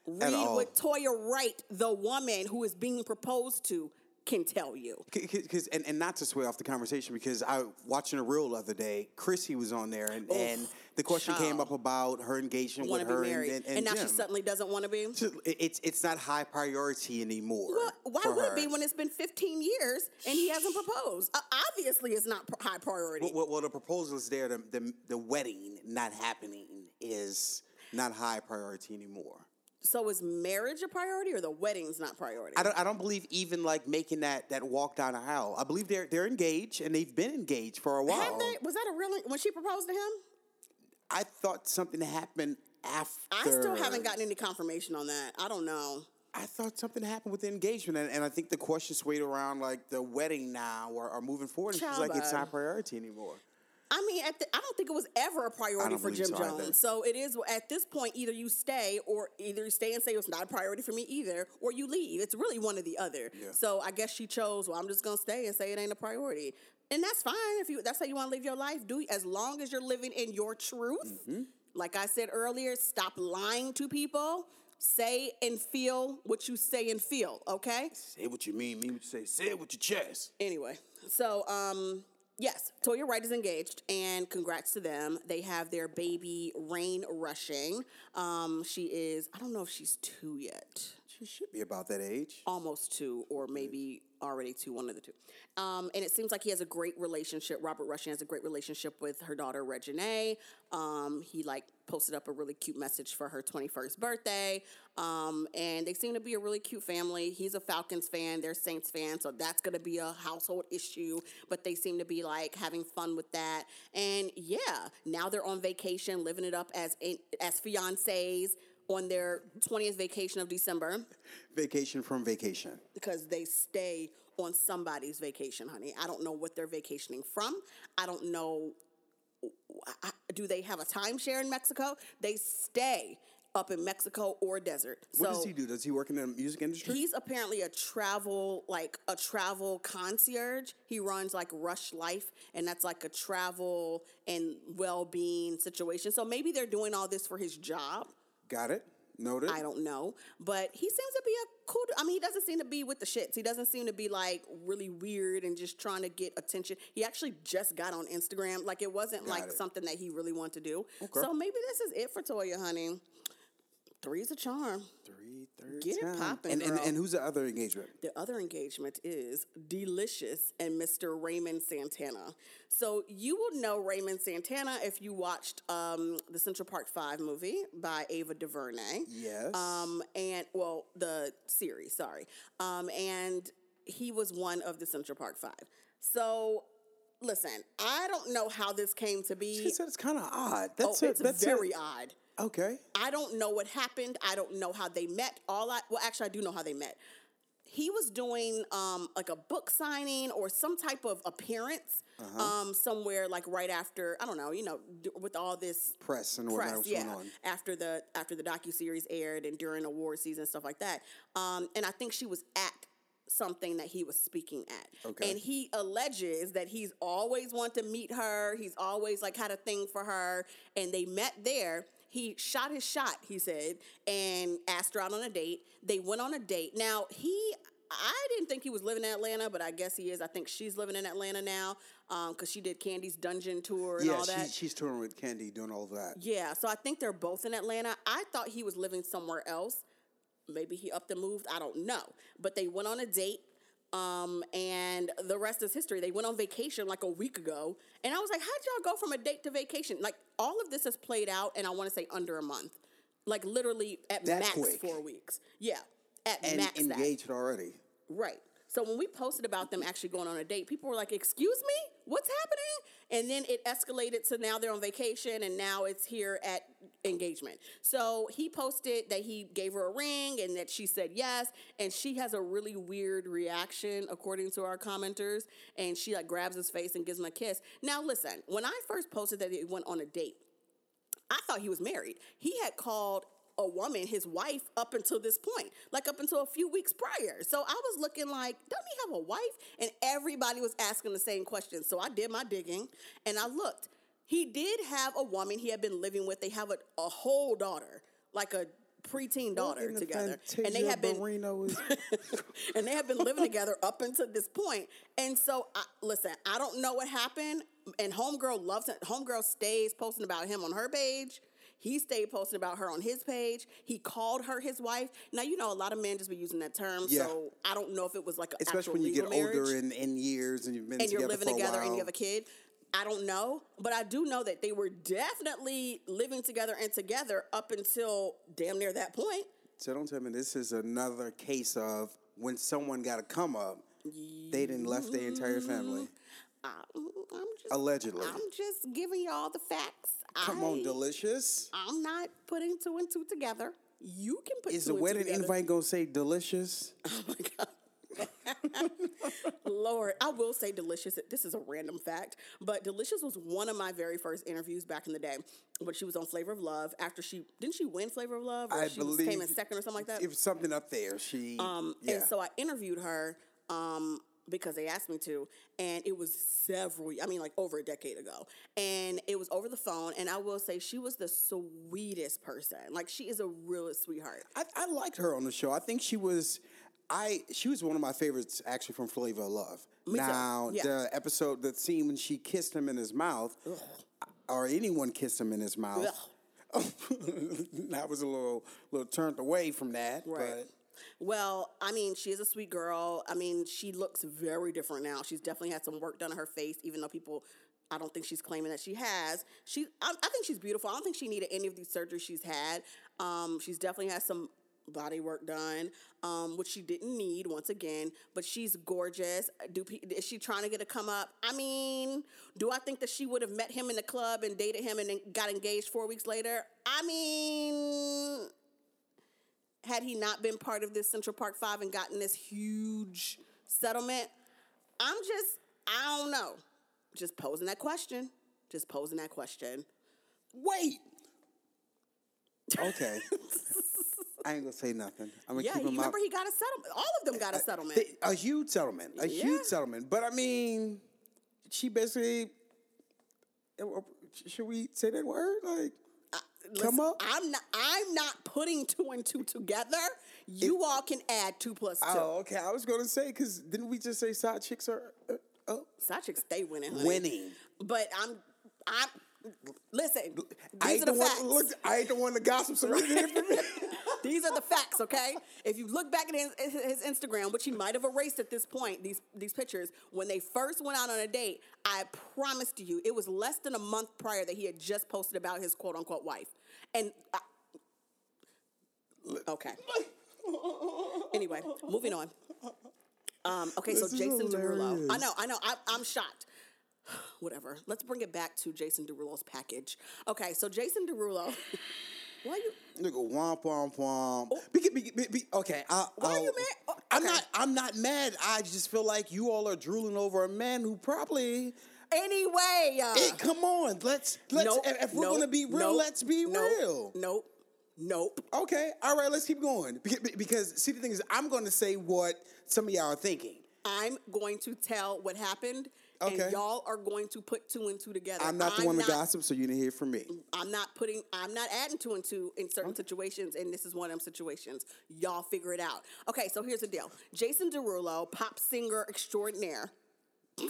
[SPEAKER 1] Read what Toya Wright, the woman who is being proposed to, can tell you.
[SPEAKER 2] Because and, and not to sway off the conversation because I watching a reel the other day, Chrissy was on there and, and the question came up about her engagement with her and,
[SPEAKER 1] and,
[SPEAKER 2] and,
[SPEAKER 1] now she suddenly doesn't want to be.
[SPEAKER 2] It's it's not high priority anymore.
[SPEAKER 1] Well, why would
[SPEAKER 2] her.
[SPEAKER 1] it be when it's been 15 years and he hasn't proposed? Uh, obviously, it's not high priority.
[SPEAKER 2] Well, well, well, the proposal is there. The, the the wedding not happening is not high priority anymore.
[SPEAKER 1] so is marriage a priority or the wedding's not priority?
[SPEAKER 2] I don't, I don't believe even like making that that walk down the aisle. I believe they're they're engaged and they've been engaged for a while.
[SPEAKER 1] They? Was that a real when she proposed to him?
[SPEAKER 2] I thought something happened after.
[SPEAKER 1] I still haven't gotten any confirmation on that. I don't know.
[SPEAKER 2] I thought something happened with the engagement, and, and I think the question swayed around like the wedding now or, or moving forward. And she's like, it's not priority anymore.
[SPEAKER 1] I mean, at the, I don't think it was ever a priority for Jim
[SPEAKER 2] so either.
[SPEAKER 1] Jones. So it is at this point either you stay or either you stay and say it's not a priority for me either, or you leave. It's really one or the other.
[SPEAKER 2] Yeah.
[SPEAKER 1] So I guess she chose. Well, I'm just gonna stay and say it ain't a priority, and that's fine if you. That's how you want to live your life. Do as long as you're living in your truth.
[SPEAKER 2] Mm-hmm.
[SPEAKER 1] Like I said earlier, stop lying to people. Say and feel what you say and feel. Okay.
[SPEAKER 2] Say what you mean, mean what you say. Say it with your chest.
[SPEAKER 1] Anyway, so um, yes, Toya Wright is engaged, and congrats to them. They have their baby Reign Rushing. Um, she is I don't know if she's two yet,
[SPEAKER 2] She should be about that age.
[SPEAKER 1] almost two, or maybe already two, one of the two. Um, and it seems like he has a great relationship. Robert Rushing has a great relationship with her daughter Reginae. Um, he like posted up a really cute message for her 21st birthday. Um, and they seem to be a really cute family. He's a Falcons fan, they're Saints fan, so that's gonna be a household issue. But they seem to be like having fun with that. And yeah, now they're on vacation, living it up as as fiancés on their 20th vacation of December
[SPEAKER 2] Vacation from vacation.
[SPEAKER 1] because they stay on somebody's vacation, honey. I don't know what they're vacationing from. I don't know. Do they have a timeshare in Mexico? They stay up in Mexico or desert.
[SPEAKER 2] What
[SPEAKER 1] so
[SPEAKER 2] does he do? Does he work in the music industry?
[SPEAKER 1] He's apparently a travel, like a travel concierge. He runs like Rush Life, and that's like a travel and well being situation. So maybe they're doing all this for his job.
[SPEAKER 2] Got it. Noted.
[SPEAKER 1] I don't know, but he seems to be a cool. I mean, he doesn't seem to be with the shits. He doesn't seem to be like really weird and just trying to get attention. He actually just got on Instagram. Like it wasn't
[SPEAKER 2] Got
[SPEAKER 1] like
[SPEAKER 2] it.
[SPEAKER 1] something that he really wanted to do.
[SPEAKER 2] Okay.
[SPEAKER 1] So maybe this is it for Toya, honey. Three's a charm.
[SPEAKER 2] Three, third
[SPEAKER 1] Get it
[SPEAKER 2] time.
[SPEAKER 1] poppin',
[SPEAKER 2] and, and
[SPEAKER 1] girl.
[SPEAKER 2] and who's the other engagement?
[SPEAKER 1] The other engagement is Deelishis and Mr. Raymond Santana. So you will know Raymond Santana if you watched um, the Central Park Five movie by Ava DuVernay.
[SPEAKER 2] Yes.
[SPEAKER 1] Um, and well, the series, sorry. Um, and he was one of the Central Park Five. So listen, I don't know how this came to be.
[SPEAKER 2] She said it's kind of odd.
[SPEAKER 1] oh,
[SPEAKER 2] That's it.
[SPEAKER 1] it's
[SPEAKER 2] That's
[SPEAKER 1] very
[SPEAKER 2] it.
[SPEAKER 1] odd.
[SPEAKER 2] Okay.
[SPEAKER 1] I don't know what happened. I don't know how they met. All I well, actually, I do know how they met. He was doing um, like a book signing or some type of appearance
[SPEAKER 2] Uh-huh.
[SPEAKER 1] um, somewhere, like right after I don't know, you know, d- with all this
[SPEAKER 2] Press and
[SPEAKER 1] press,
[SPEAKER 2] was
[SPEAKER 1] yeah,
[SPEAKER 2] going on.
[SPEAKER 1] after the after the docu series aired and during award season and stuff like that. Um, and I think she was at something that he was speaking at.
[SPEAKER 2] Okay.
[SPEAKER 1] And he alleges that he's always wanted to meet her. He's always like had a thing for her, and they met there. He shot his shot, he said, and asked her out on a date. They went on a date. Now, he I didn't think he was living in Atlanta, but I guess he is. I think she's living in Atlanta now um, because she did Kandi's dungeon tour and
[SPEAKER 2] Yeah,
[SPEAKER 1] all that.
[SPEAKER 2] she, she's touring with Candy, doing all of that.
[SPEAKER 1] Yeah, so I think they're both in Atlanta. I thought he was living somewhere else. Maybe he upped and moved. I don't know. But they went on a date. Um, and the rest is history. They went on vacation like a week ago. And I was like, how'd y'all go from a date to vacation? Like all of this has played out, and I want to say under a month. Like literally at
[SPEAKER 2] That
[SPEAKER 1] max
[SPEAKER 2] quick.
[SPEAKER 1] four weeks. Yeah. At
[SPEAKER 2] And
[SPEAKER 1] max that.
[SPEAKER 2] engaged already.
[SPEAKER 1] Right. So when we posted about them actually going on a date, people were like, "Excuse me, what's happening?" And then it escalated to now they're on vacation, and now it's here at engagement. So he posted that he gave her a ring and that she said yes, and she has a really weird reaction according to our commenters, and she like grabs his face and gives him a kiss. Now listen, when I first posted that he went on a date, I thought he was married. He had called a woman his wife up until this point, like up until a few weeks prior. So I was looking like, doesn't he have a wife? And everybody was asking the same question. So I did my digging and I looked. He did have a woman he had been living with. They have a, a whole daughter, like a preteen daughter
[SPEAKER 2] What in the
[SPEAKER 1] together. And they have been
[SPEAKER 2] is-
[SPEAKER 1] and they have been living together up until this point. And so, I, listen, I don't know what happened. And Homegirl loves it. Homegirl stays posting about him on her page. He stayed posting about her on his page. He called her his wife. Now you know a lot of men just be using that term,
[SPEAKER 2] Yeah.
[SPEAKER 1] so I don't know if it was like
[SPEAKER 2] Especially when you get
[SPEAKER 1] marriage
[SPEAKER 2] older in, in years and you've been
[SPEAKER 1] and you're living together and you have a kid. I don't know, but I do know that they were definitely living together and together up until damn near that point.
[SPEAKER 2] So don't tell me this is another case of when someone got a come up, they didn't left their entire family.
[SPEAKER 1] Mm, I'm just
[SPEAKER 2] Allegedly.
[SPEAKER 1] I'm just giving y'all the facts.
[SPEAKER 2] Come
[SPEAKER 1] I,
[SPEAKER 2] on, Deelishis.
[SPEAKER 1] I'm not putting two and two together. You can put
[SPEAKER 2] Is
[SPEAKER 1] two
[SPEAKER 2] the wedding invite gonna say Deelishis?
[SPEAKER 1] Oh my god. Lord, I will say Deelishis. This is a random fact, but Deelishis was one of my very first interviews back in the day. But she was on Flavor of Love after she didn't she win Flavor of Love or
[SPEAKER 2] I
[SPEAKER 1] she was,
[SPEAKER 2] believe
[SPEAKER 1] came in second or something like that.
[SPEAKER 2] It was something up there. She
[SPEAKER 1] Um,
[SPEAKER 2] yeah.
[SPEAKER 1] And so I interviewed her um, because they asked me to, and it was several, I mean, like over a decade ago. And it was over the phone, and I will say she was the sweetest person. Like, she is a real sweetheart.
[SPEAKER 2] I, I liked her on the show. I think she was, I she was one of my favorites actually from Flavor of Love.
[SPEAKER 1] Me too.
[SPEAKER 2] now
[SPEAKER 1] Yeah.
[SPEAKER 2] the episode, the scene when she kissed him in his mouth, or anyone kissed him in his mouth. I was a little little turned away from that,
[SPEAKER 1] Right. Well, I mean, she is a sweet girl. I mean, she looks very different now. She's definitely had some work done on her face, even though people, I don't think she's claiming that she has. She, I, I think she's beautiful. I don't think she needed any of these surgeries she's had. Um, she's definitely had some body work done, um, which she didn't need once again. But she's gorgeous. Do is she trying to get a come up? I mean, do I think that she would have met him in the club and dated him and then got engaged four weeks later? I mean, had he not been part of this Central Park Five and gotten this huge settlement, I'm just, I don't know. Just posing that question. Just posing that question.
[SPEAKER 2] wait. Okay. I ain't gonna say nothing. I'm gonna
[SPEAKER 1] Yeah,
[SPEAKER 2] keep
[SPEAKER 1] you
[SPEAKER 2] him
[SPEAKER 1] remember
[SPEAKER 2] out.
[SPEAKER 1] he got a settlement. All of them got a uh, uh, settlement.
[SPEAKER 2] They- a huge settlement, a
[SPEAKER 1] Yeah.
[SPEAKER 2] huge settlement. But I mean, she basically. uh, Should we say that word? Like, come
[SPEAKER 1] Listen,
[SPEAKER 2] up.
[SPEAKER 1] I'm not. I'm not putting two and two together. You all can add two plus two.
[SPEAKER 2] Oh, okay. I was gonna say because didn't we just say side chicks are uh, oh,
[SPEAKER 1] Side chicks stay winning. honey.
[SPEAKER 2] winning?
[SPEAKER 1] But I'm. I'm. Listen.
[SPEAKER 2] I
[SPEAKER 1] These
[SPEAKER 2] ain't
[SPEAKER 1] are
[SPEAKER 2] the
[SPEAKER 1] the
[SPEAKER 2] one. Look, I ain't the one to gossip. So read it for me.
[SPEAKER 1] These are the facts, okay? If you look back at his, his Instagram, which he might have erased at this point, these these pictures, when they first went out on a date, I promise to you, it was less than a month prior that he had just posted about his quote unquote wife. And I, okay. Anyway, moving on. Um, okay,
[SPEAKER 2] This
[SPEAKER 1] so Jason Derulo. I know, I know, I, I'm shocked. Whatever. Let's bring it back to Jason Derulo's package. Okay, so Jason Derulo. Why you?
[SPEAKER 2] Nigga, womp womp womp. Be, be, be, be- okay, I,
[SPEAKER 1] Why are
[SPEAKER 2] I'll-
[SPEAKER 1] you mad? Oh,
[SPEAKER 2] I'm not. I'm not mad. I just feel like you all are drooling over a man who probably.
[SPEAKER 1] Anyway, uh,
[SPEAKER 2] Hey, come on, let's let's.
[SPEAKER 1] nope,
[SPEAKER 2] if we're
[SPEAKER 1] nope,
[SPEAKER 2] gonna be real,
[SPEAKER 1] nope,
[SPEAKER 2] let's be
[SPEAKER 1] nope,
[SPEAKER 2] real.
[SPEAKER 1] Nope. Nope.
[SPEAKER 2] Okay, all right, let's keep going. Beca- Because see, the thing is, I'm going to say what some of y'all are thinking.
[SPEAKER 1] I'm going to tell what happened,
[SPEAKER 2] Okay.
[SPEAKER 1] and y'all are going to put two and two together.
[SPEAKER 2] I'm not the one to gossip, so you didn't hear from me.
[SPEAKER 1] I'm not putting. I'm not adding two and two in certain situations, and this is one of them situations. Y'all figure it out. Okay, so here's the deal: Jason Derulo, pop singer extraordinaire,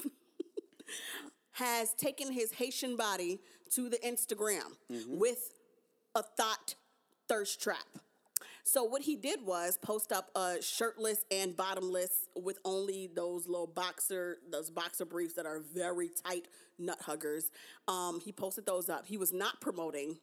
[SPEAKER 1] has taken his Haitian body to the Instagram mm-hmm. with a thought thirst trap. So what he did was post up a shirtless and bottomless with only those little boxer those boxer briefs that are very tight nut huggers. Um, he posted those up. He was not promoting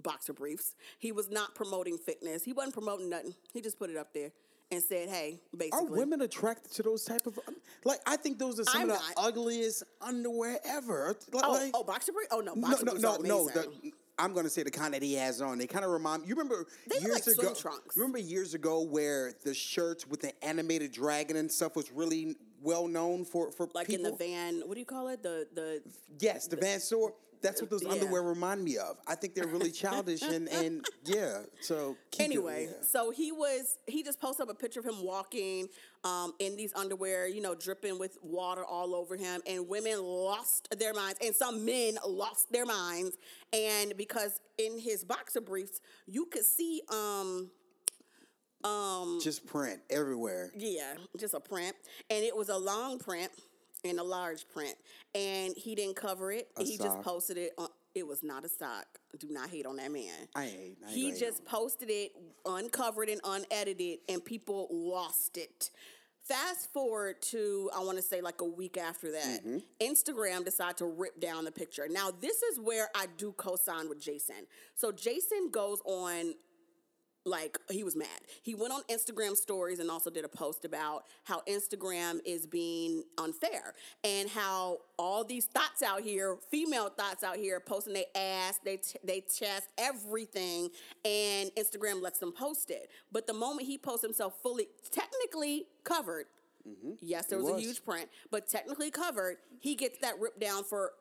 [SPEAKER 1] boxer briefs. He was not promoting fitness. He wasn't promoting nothing. He just put it up there and said, "Hey, basically."
[SPEAKER 2] Are women attracted to those type of like? I think those are some
[SPEAKER 1] I'm
[SPEAKER 2] of the
[SPEAKER 1] not.
[SPEAKER 2] ugliest underwear ever. Like,
[SPEAKER 1] oh,
[SPEAKER 2] like-
[SPEAKER 1] oh, boxer brief? Oh no,
[SPEAKER 2] no,
[SPEAKER 1] boxer
[SPEAKER 2] no,
[SPEAKER 1] briefs
[SPEAKER 2] no,
[SPEAKER 1] are
[SPEAKER 2] no. The, I'm gonna say the kind that he has on. They kind of remind. You remember
[SPEAKER 1] They
[SPEAKER 2] years
[SPEAKER 1] like
[SPEAKER 2] ago?
[SPEAKER 1] trunks.
[SPEAKER 2] Remember years ago where the shirts with the animated dragon and stuff was really well known for for
[SPEAKER 1] like
[SPEAKER 2] people.
[SPEAKER 1] in the van, what do you call it? The the
[SPEAKER 2] Yes, the Van store. That's what those
[SPEAKER 1] Yeah.
[SPEAKER 2] underwear remind me of. I think they're really childish and and yeah. So it,
[SPEAKER 1] anyway,
[SPEAKER 2] yeah.
[SPEAKER 1] so he was he just posted up a picture of him walking um, in these underwear, you know, dripping with water all over him, and women lost their minds, and some men lost their minds, and because in his boxer briefs, you could see um um
[SPEAKER 2] just print everywhere.
[SPEAKER 1] yeah, just a print, and it was a long print and a large print, and he didn't cover it.
[SPEAKER 2] A
[SPEAKER 1] he
[SPEAKER 2] sock.
[SPEAKER 1] just posted it. on It was not a sock. Do not hate on that man.
[SPEAKER 2] I ain't. I ain't
[SPEAKER 1] He
[SPEAKER 2] hate
[SPEAKER 1] just posted it uncovered and unedited, and people lost it. Fast forward to, I want to say like a week after that,
[SPEAKER 2] Mm-hmm.
[SPEAKER 1] Instagram decided to rip down the picture. Now, this is where I do co sign with Jason. So, Jason goes on like he was mad. He went on Instagram stories and also did a post about how Instagram is being unfair and how all these thoughts out here, female thoughts out here, posting their ass, they t- they chest, everything, and Instagram lets them post it. But the moment he posts himself fully, technically covered. Mm-hmm. Yes, there was,
[SPEAKER 2] was.
[SPEAKER 1] a huge print, but technically covered, he gets that ripped down for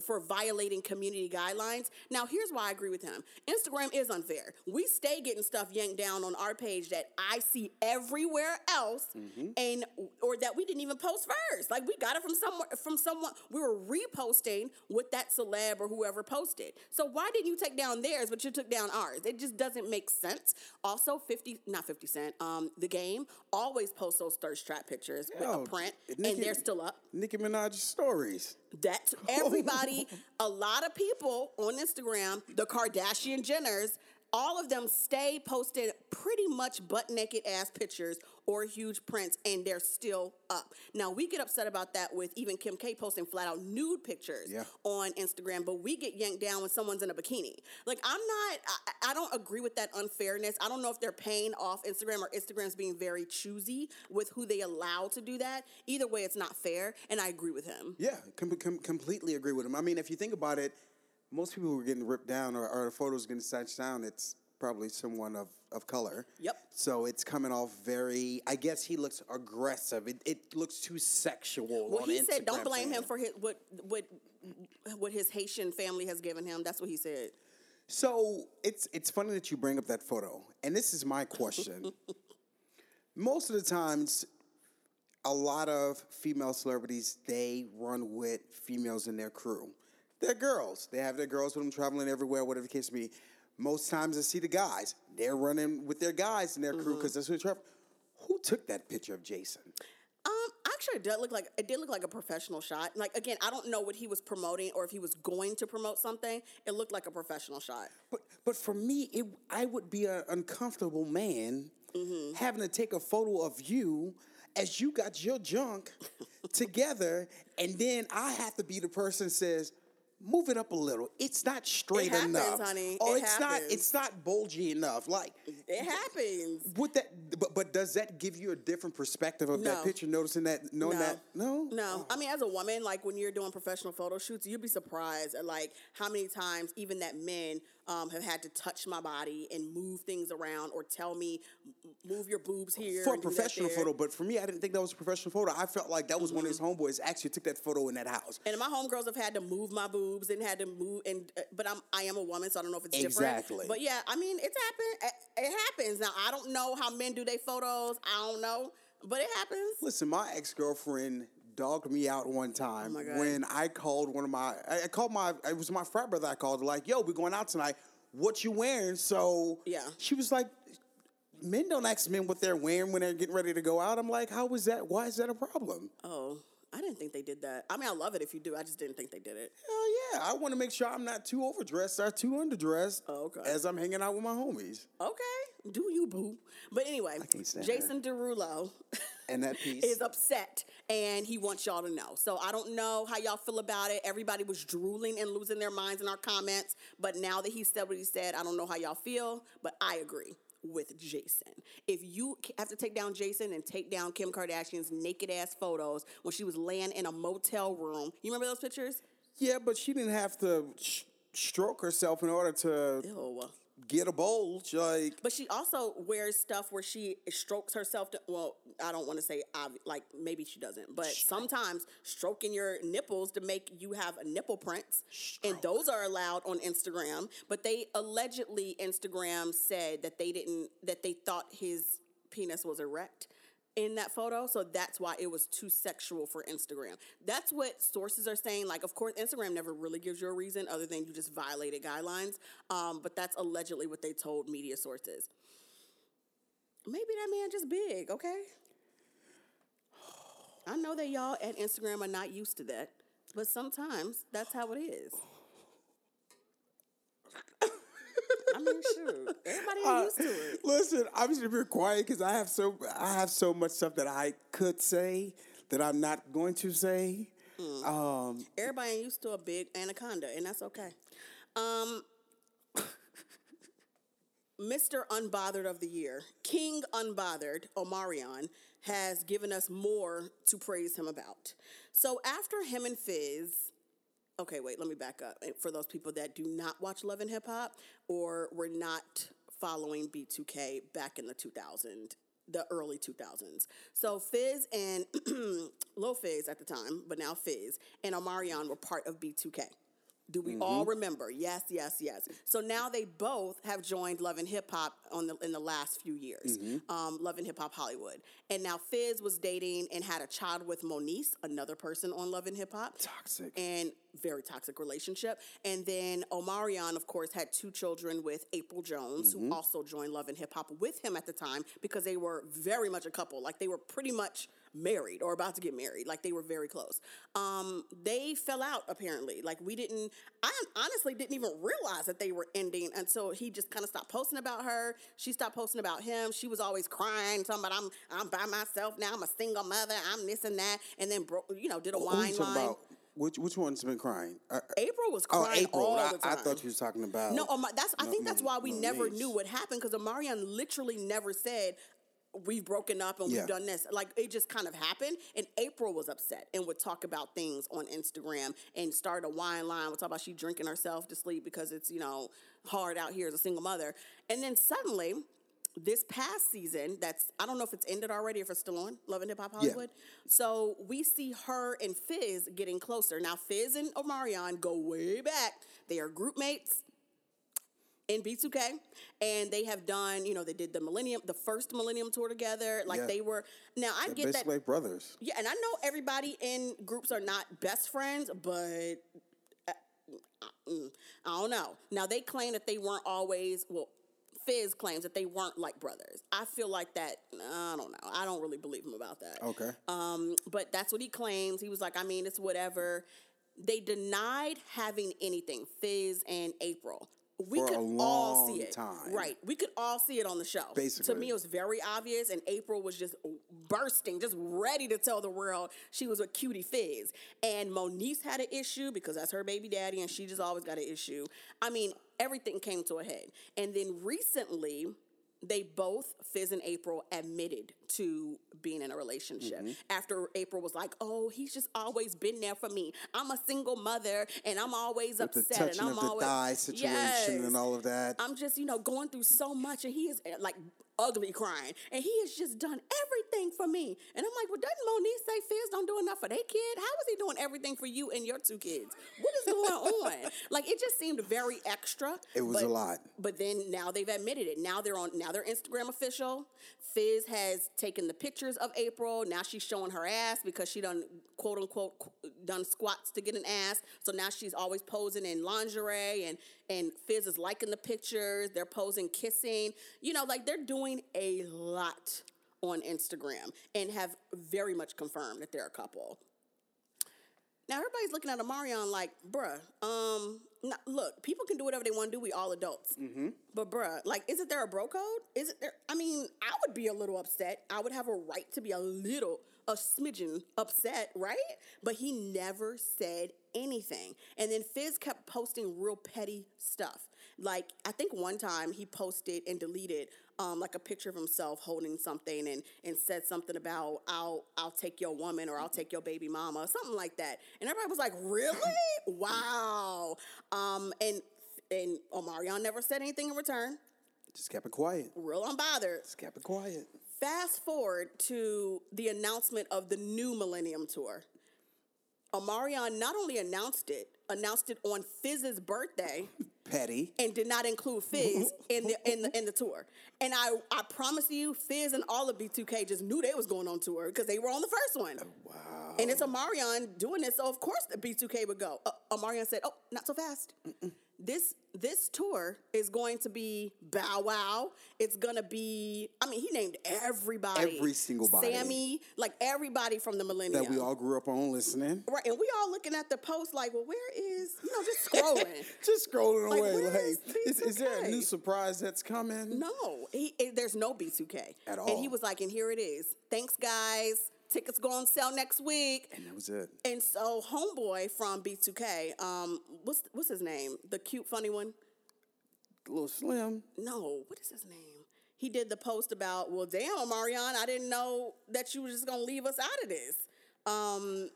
[SPEAKER 1] for violating community guidelines. Now, here's why I agree with him. Instagram is unfair. We stay getting stuff yanked down on our page that I see everywhere else and or that we didn't even post first. Like we got it from somewhere from someone we were reposting what that celeb or whoever posted. So why didn't you take down theirs but you took down ours? It just doesn't make sense. Also 50 not 50 cent. Um the game always posts those thirst trap pictures with
[SPEAKER 2] Yo,
[SPEAKER 1] a print
[SPEAKER 2] Nicki-
[SPEAKER 1] and they're still up.
[SPEAKER 2] Nicki Minaj's stories.
[SPEAKER 1] That's everybody, a lot of people on Instagram, the Kardashian Jenners, all of them stay posted pretty much butt naked ass pictures or huge prints, and they're still up. Now, we get upset about that with even Kim K posting flat out nude pictures
[SPEAKER 2] Yeah.
[SPEAKER 1] on Instagram, but we get yanked down when someone's in a bikini. Like, I'm not, I, I don't agree with that unfairness. I don't know if they're paying off Instagram or Instagram's being very choosy with who they allow to do that. Either way, it's not fair, and I agree with him.
[SPEAKER 2] Yeah, com- com- completely agree with him. I mean, if you think about it, most people who are getting ripped down or, or the photos getting snatched down, it's probably someone of, of color.
[SPEAKER 1] Yep.
[SPEAKER 2] So it's coming off very. I guess he looks aggressive. It, it looks too sexual.
[SPEAKER 1] Well, he said, "Don't
[SPEAKER 2] Instagram
[SPEAKER 1] blame him for his what what what his Haitian family has given him." That's what he said.
[SPEAKER 2] So it's it's funny that you bring up that photo, and this is my question. Most of the times, a lot of female celebrities they run with females in their crew. They're girls. They have their girls with them traveling everywhere, whatever the case may be. Most times, I see the guys. They're running with their guys and their crew because that's who they travel. Who took that picture of Jason?
[SPEAKER 1] Um, Actually, it did look like it did look like a professional shot. Like again, I don't know what he was promoting or if he was going to promote something. It looked like a professional shot.
[SPEAKER 2] But but for me, it I would be an uncomfortable man
[SPEAKER 1] Mm-hmm.
[SPEAKER 2] having to take a photo of you as you got your junk together, and then I have to be the person says. Move it up a little. It's not straight it
[SPEAKER 1] happens,
[SPEAKER 2] enough.
[SPEAKER 1] honey.
[SPEAKER 2] Or
[SPEAKER 1] It oh,
[SPEAKER 2] it's not. It's not bulgy enough. Like
[SPEAKER 1] It happens.
[SPEAKER 2] Would that? But, but does that give you a different perspective of
[SPEAKER 1] No.
[SPEAKER 2] that picture? Noticing that, knowing
[SPEAKER 1] No.
[SPEAKER 2] that, no,
[SPEAKER 1] No, oh. I mean, as a woman, like when you're doing professional photo shoots, you'd be surprised at like how many times even that men um, have had to touch my body and move things around or tell me move your boobs here
[SPEAKER 2] for a
[SPEAKER 1] and do that
[SPEAKER 2] professional photo. But for me, I didn't think that was a professional photo. I felt like that was one of his
[SPEAKER 1] Mm-hmm.
[SPEAKER 2] homeboys actually took that photo in that house.
[SPEAKER 1] And my homegirls have had to move my boobs and had to move, and uh, but I'm I am a woman, so I don't know if it's
[SPEAKER 2] Exactly.
[SPEAKER 1] different. But yeah, I mean, it's happened. It, it happens. Now I don't know how men do their photos. I don't know, but it happens.
[SPEAKER 2] Listen, my ex girlfriend dogged me out one
[SPEAKER 1] oh time Oh
[SPEAKER 2] when I called one of my. I, called my. It was my frat brother. I called like, "Yo, we going out tonight. What you wearing?" So
[SPEAKER 1] Yeah.
[SPEAKER 2] she was like. Men don't ask men what they're wearing when they're getting ready to go out. I'm like, how is that? Why is that a problem?
[SPEAKER 1] Oh, I didn't think they did that. I mean, I love it if you do. I just didn't think they did it.
[SPEAKER 2] Hell yeah! I want to make sure I'm not too overdressed or too underdressed.
[SPEAKER 1] Oh, okay.
[SPEAKER 2] As I'm hanging out with my homies.
[SPEAKER 1] Okay, do you boo? But anyway. Jason Derulo
[SPEAKER 2] And that piece
[SPEAKER 1] is upset and he wants y'all to know. So I don't know how y'all feel about it. Everybody was drooling and losing their minds in our comments. But now that he said what he said, I don't know how y'all feel, but I agree with Jason. If you have to take down Jason and take down Kim Kardashian's naked ass photos when she was laying in a motel room, you remember those pictures?
[SPEAKER 2] Yeah, but she didn't have to sh- stroke herself in order to
[SPEAKER 1] Ew.
[SPEAKER 2] Get a bulge. Like,
[SPEAKER 1] But she also wears stuff where she strokes herself. To, well, I don't want to say obvi- like maybe she doesn't, but sometimes stroking your nipples to make you have nipple prints, and those are allowed on Instagram. But they allegedly Instagram said that they didn't that they thought his penis was erect in that photo so that's why it was too sexual for instagram. That's what sources are saying like of course instagram never really gives you a reason other than you just violated guidelines um, but that's allegedly what they told media sources. Maybe that man just big okay? I know that y'all at instagram are not used to that but sometimes that's how it is I mean, shoot, everybody ain't used to it.
[SPEAKER 2] listen, I'm just being quiet because I have so I have so much stuff that I could say that I'm not going to say.
[SPEAKER 1] Hmm.
[SPEAKER 2] Um,
[SPEAKER 1] Everybody used to a big anaconda, and that's okay. Um, Mr. Unbothered of the Year, King Unbothered, Omarion, has given us more to praise him about. So after him and Fizz, okay, wait, let me back up. For those people that do not watch Love and Hip Hop or were not following B2K back in the 2000s, the early 2000s. So Fizz and Lil Fizz at the time, but now Fizz and Omarion were part of B2K. Do we all mm-hmm. remember? Yes, yes, yes. So now they both have joined Love and Hip Hop on the in the last few years. Mm-hmm. Um, Love and Hip Hop Hollywood, and now Fizz was dating and had a child with Moniece, another person on Love and Hip Hop
[SPEAKER 2] toxic.
[SPEAKER 1] and very toxic relationship. And then Omarion, of course, had two children with April Jones, who mm-hmm. also joined Love and Hip Hop with him at the time because they were very much a couple. Like they were pretty much married or about to get married. Like they were very close. Um, they fell out apparently. Like we didn't. I honestly didn't even realize that they were ending until he just kind of stopped posting about her. She stopped posting about him. She was always crying, talking about I'm I'm by myself now. I'm a single mother. I'm this and that. And then broke. You know, did a wine line.
[SPEAKER 2] about? Which which one's been crying? Uh,
[SPEAKER 1] April was
[SPEAKER 2] oh,
[SPEAKER 1] crying
[SPEAKER 2] April.
[SPEAKER 1] all
[SPEAKER 2] I,
[SPEAKER 1] the time.
[SPEAKER 2] I thought you was talking about.
[SPEAKER 1] No, Omar, that's. I
[SPEAKER 2] No,
[SPEAKER 1] think that's why we
[SPEAKER 2] no,
[SPEAKER 1] never knew what happened because Omarion literally never said we've broken up and
[SPEAKER 2] Yeah.
[SPEAKER 1] we've done this. Like it just kind of happened. And April was upset and would talk about things on Instagram and start a wine line. Would talk about she drinking herself to sleep because it's you know hard out here as a single mother. And then suddenly. This past season, that's I don't know if it's ended already, if it's still on Love and Hip Hop Hollywood. So we see her and Fizz getting closer. Now Fizz and Omarion go way back. They are group mates in B2K, and they have done, you know, they did the Millennium, the first Millennium tour together. Like
[SPEAKER 2] Yeah.
[SPEAKER 1] they were. Now I
[SPEAKER 2] They're
[SPEAKER 1] get that.
[SPEAKER 2] like brothers.
[SPEAKER 1] Yeah, and I know everybody in groups are not best friends, but uh, mm, I don't know. Now they claim that they weren't always well. Fizz claims that they weren't like brothers. I feel like that. I don't know. I don't really believe him about that.
[SPEAKER 2] Okay.
[SPEAKER 1] Um, but that's what he claims. He was like, I mean, it's whatever. They denied having anything, Fizz and April. We
[SPEAKER 2] For a
[SPEAKER 1] could all see it.
[SPEAKER 2] time.
[SPEAKER 1] Right. We could all see it on the show.
[SPEAKER 2] Basically.
[SPEAKER 1] To me, it was very obvious, and April was just bursting, just ready to tell the world she was a cutie Fizz. And Moniece had an issue because that's her baby daddy, and she just always got an issue. I mean, everything came to a head. And then recently, they both, Fizz and April, admitted to being in a relationship.
[SPEAKER 2] Mm-hmm.
[SPEAKER 1] After April was like, "Oh, he's just always been there for me. I'm a single mother, and I'm always
[SPEAKER 2] With the
[SPEAKER 1] upset,
[SPEAKER 2] touching
[SPEAKER 1] and I'm
[SPEAKER 2] of the
[SPEAKER 1] always
[SPEAKER 2] thigh situation
[SPEAKER 1] Yes.
[SPEAKER 2] and all of that.
[SPEAKER 1] I'm just, you know, going through so much, and he is uh, like ugly crying, and he has just done everything for me. And I'm like, well, doesn't Moniece say Fizz don't do enough for their kid? How is he doing everything for you and your two kids? What is going on? like, it just seemed very extra.
[SPEAKER 2] It was
[SPEAKER 1] but-
[SPEAKER 2] a lot.
[SPEAKER 1] But then now they've admitted it. Now they're on. Now they're Instagram official. Fizz has taken the pictures of April. Now she's showing her ass because she done quote unquote qu- done squats to get an ass. So now she's always posing in lingerie and and Fizz is liking the pictures. They're posing kissing. You know, like they're doing a lot on Instagram and have very much confirmed that they're a couple. Now everybody's looking at Omarion like, bruh, um, no- look, people can do whatever they want to do. We all adults. But bruh, like, isn't there a bro code? Is it there? I mean, I would be a little upset. I would have a right to be a little, a smidgen upset, right? But he never said anything. And then Fizz kept posting real petty stuff. Like, I think one time he posted and deleted um, like a picture of himself holding something and and said something about I'll I'll take your woman or I'll take your baby mama or something like that. And everybody was like, "Really? wow!" Um, and and Omarion never said anything in return.
[SPEAKER 2] Just kept it quiet.
[SPEAKER 1] Real unbothered.
[SPEAKER 2] Just kept it quiet.
[SPEAKER 1] Fast forward to the announcement of the new Millennium Tour. Omarion not only announced it, announced it on Fizz's birthday
[SPEAKER 2] Petty.
[SPEAKER 1] and did not include Fizz in the in the in the tour. And I I promise you, Fizz and all of B2K just knew they was going on tour because they were on the first one.
[SPEAKER 2] Wow.
[SPEAKER 1] And it's Omarion doing this, so of course the B2K would go. Uh, Omarion said, "Oh, not so fast. This this tour is going to be Bow Wow. It's gonna be. I mean, he named everybody,
[SPEAKER 2] Every single body.
[SPEAKER 1] Sammie, like everybody from the Millennium
[SPEAKER 2] That we all grew up on listening.
[SPEAKER 1] right. And we all looking at the post like, well, where is you know just scrolling."
[SPEAKER 2] Just scrolling
[SPEAKER 1] Like,
[SPEAKER 2] away. Like,
[SPEAKER 1] is
[SPEAKER 2] is, is there a
[SPEAKER 1] B2K?
[SPEAKER 2] new surprise that's coming?
[SPEAKER 1] No, he, eh, there's no B2K
[SPEAKER 2] At all.
[SPEAKER 1] And he was like, and here it is. Thanks, guys. Tickets go on sale next week.
[SPEAKER 2] And that was it.
[SPEAKER 1] And so, homeboy from B2K, um, what's what's his name? The cute, funny one.
[SPEAKER 2] Little slim.
[SPEAKER 1] No, what is his name? He did the post about, well, damn, Marion, I didn't know that you were just gonna leave us out of this. Um,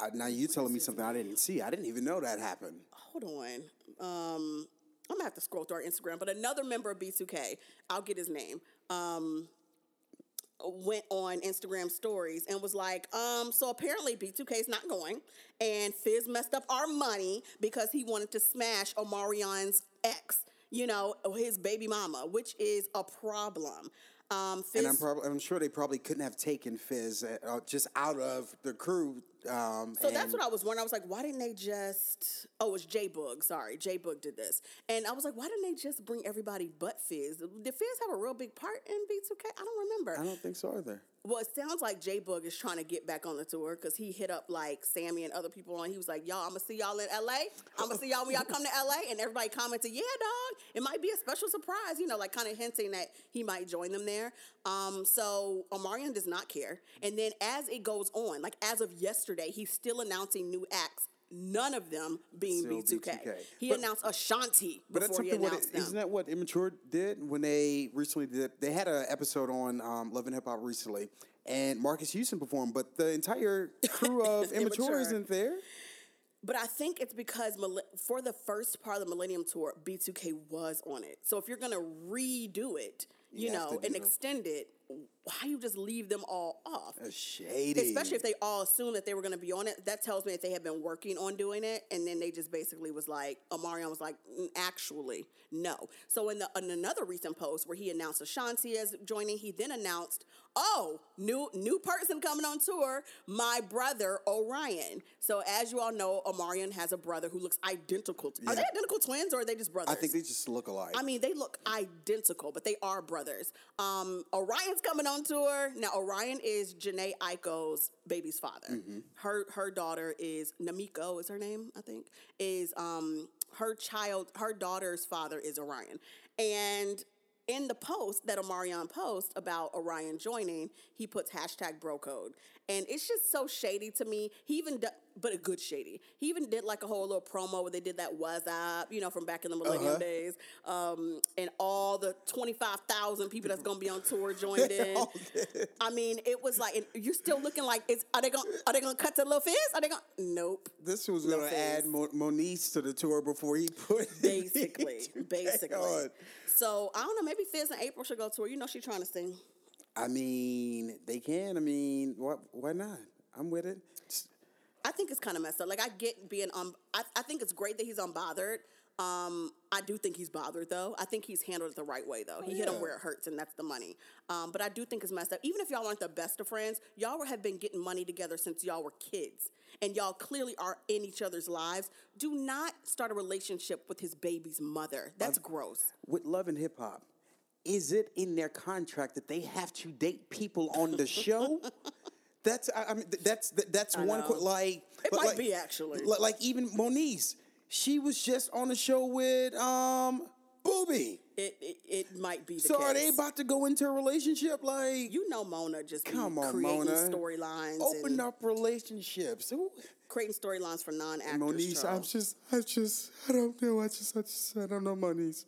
[SPEAKER 2] I, now you telling me something I didn't see. I didn't even know that happened.
[SPEAKER 1] hold on. Um, I'm gonna have to scroll through our Instagram, but another member of B2K, I'll get his name. Um, went on Instagram stories and was like, um, so apparently B2K is not going, and Fizz messed up our money because he wanted to smash Omarion's ex, you know, his baby mama, which is a problem. Um, Fizz,
[SPEAKER 2] And I'm probably I'm sure they probably couldn't have taken Fizz uh, uh, just out of the crew. Um,
[SPEAKER 1] So that's what I was wondering. I was like, why didn't they just? Oh, it was J Boog. Sorry, J Boog did this, and I was like, why didn't they just bring everybody but Fizz? Did Fizz have a real big part in B2K? I don't remember.
[SPEAKER 2] I don't think so either.
[SPEAKER 1] Well, it sounds like J Boog is trying to get back on the tour because he hit up like Sammie and other people on. He was like, "Y'all, I'm gonna see y'all in LA. I'm gonna see y'all when y'all come to LA." And everybody commented, "Yeah, dog. It might be a special surprise." You know, like kind of hinting that he might join them there. Um, so Omarion does not care. And then as it goes on, like as of yesterday, he's still announcing new acts. None of them being B2K.
[SPEAKER 2] B2K.
[SPEAKER 1] He
[SPEAKER 2] But-
[SPEAKER 1] announced Ashanti
[SPEAKER 2] But that's
[SPEAKER 1] before he
[SPEAKER 2] something. What,
[SPEAKER 1] announced them.
[SPEAKER 2] isn't that what Immature did when they recently did? They had an episode on um, Love and Hip Hop recently, and Marques Houston performed, but the entire crew of Immature,
[SPEAKER 1] Immature.
[SPEAKER 2] isn't there.
[SPEAKER 1] But I think it's because for the first part of the Millennium Tour, B2K was on it. So if you're gonna redo it, you,
[SPEAKER 2] You
[SPEAKER 1] know, and extend it, why you just leave them all off?
[SPEAKER 2] That's shady.
[SPEAKER 1] Especially if they all assumed that they were going to be on it. That tells me that they had been working on doing it, and then they just basically was like, Omarion was like, "Mm, actually, no. So in, the, in another recent post where he announced Ashanti as joining, he then announced, oh, new new person coming on tour, my brother O'Ryan. So as you all know, Omarion has a brother who looks identical. To, Are they identical twins or are they just brothers?
[SPEAKER 2] I think they just look alike.
[SPEAKER 1] I mean, they look identical, but they are brothers. Um, O'Ryan's coming on tour. Now, O'Ryan is Jhené Aiko's baby's father.
[SPEAKER 2] Mm-hmm.
[SPEAKER 1] Her her daughter is Namiko, is her name, I think, is um her child, her daughter's father is O'Ryan. And in the post that Omarion posts about O'Ryan joining, he puts hashtag bro code. And it's just so shady to me. He even, do, but a good shady. He even did like a whole little promo where they did that was up, you know, from back in the millennium
[SPEAKER 2] Uh-huh.
[SPEAKER 1] days. Um, and all the 25,000 people that's going to be on tour joined in. I mean, it was like, and you're still looking like, it's, are they going to are they gonna cut to Lil Fizz? Are they going to, nope.
[SPEAKER 2] this was going to add Mo- Moniece to the tour before he put
[SPEAKER 1] Basically, basically. So I don't know. Maybe Fizz and April should go tour. You know, she's trying to sing.
[SPEAKER 2] I mean, they can. I mean, what? Why not? I'm with it. Just-
[SPEAKER 1] I think it's kind of messed up. Like I get being um, I, I think it's great that he's unbothered. Um, I do think he's bothered though. I think he's handled it the right way though. he hit him where it hurts, and that's the money. Um, but I do think it's messed up. Even if y'all aren't the best of friends, y'all have been getting money together since y'all were kids, and y'all clearly are in each other's lives. Do not start a relationship with his baby's mother. That's gross.
[SPEAKER 2] with Love and Hip Hop, is it in their contract that they have to date people on the show? That's I, I mean th- that's th- that's one
[SPEAKER 1] know.
[SPEAKER 2] qu- like
[SPEAKER 1] It might
[SPEAKER 2] like-
[SPEAKER 1] be, actually.
[SPEAKER 2] li- like even Moniece, she was just on the show with um Booby.
[SPEAKER 1] It it, it might be
[SPEAKER 2] So
[SPEAKER 1] case.
[SPEAKER 2] are they about to go into a relationship? Like,
[SPEAKER 1] You know, Mona just
[SPEAKER 2] come on,
[SPEAKER 1] creating storylines.
[SPEAKER 2] Open up relationships. Who-
[SPEAKER 1] creating storylines for non-actors.
[SPEAKER 2] Moniece, I'm just, I just, I don't know. I just, I just, I don't know, Moniece.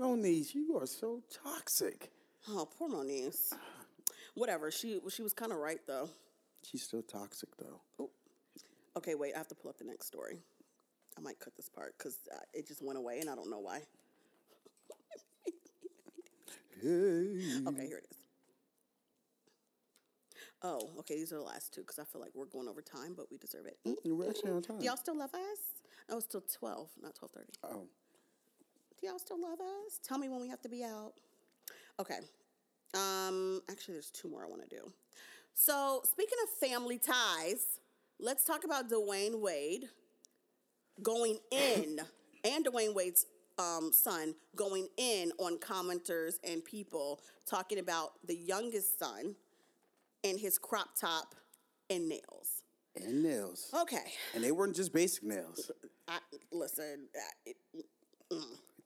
[SPEAKER 2] Moniece, you are so toxic.
[SPEAKER 1] Oh, poor Moniece. Whatever. She she was kind of right though.
[SPEAKER 2] She's still toxic though. Oh.
[SPEAKER 1] Okay, wait. I have to pull up the next story. I might cut this part because uh, it just went away and I don't know why.
[SPEAKER 2] Hey.
[SPEAKER 1] Okay, here it is. Oh, okay. These are the last two because I feel like we're going over time, but we deserve it. Mm.
[SPEAKER 2] We're actually on time.
[SPEAKER 1] Do y'all still love us? No, it's still twelve, not twelve thirty.
[SPEAKER 2] Oh,
[SPEAKER 1] Do y'all still love us? Tell me when we have to be out. Okay. Um, actually, there's two more I want to do. So, speaking of family ties, let's talk about Dwyane Wade going in, and Dwyane Wade's um, son going in on commenters and people talking about the youngest son and his crop top and nails.
[SPEAKER 2] and nails.
[SPEAKER 1] Okay,
[SPEAKER 2] And they weren't just basic nails.
[SPEAKER 1] I, listen. I, it,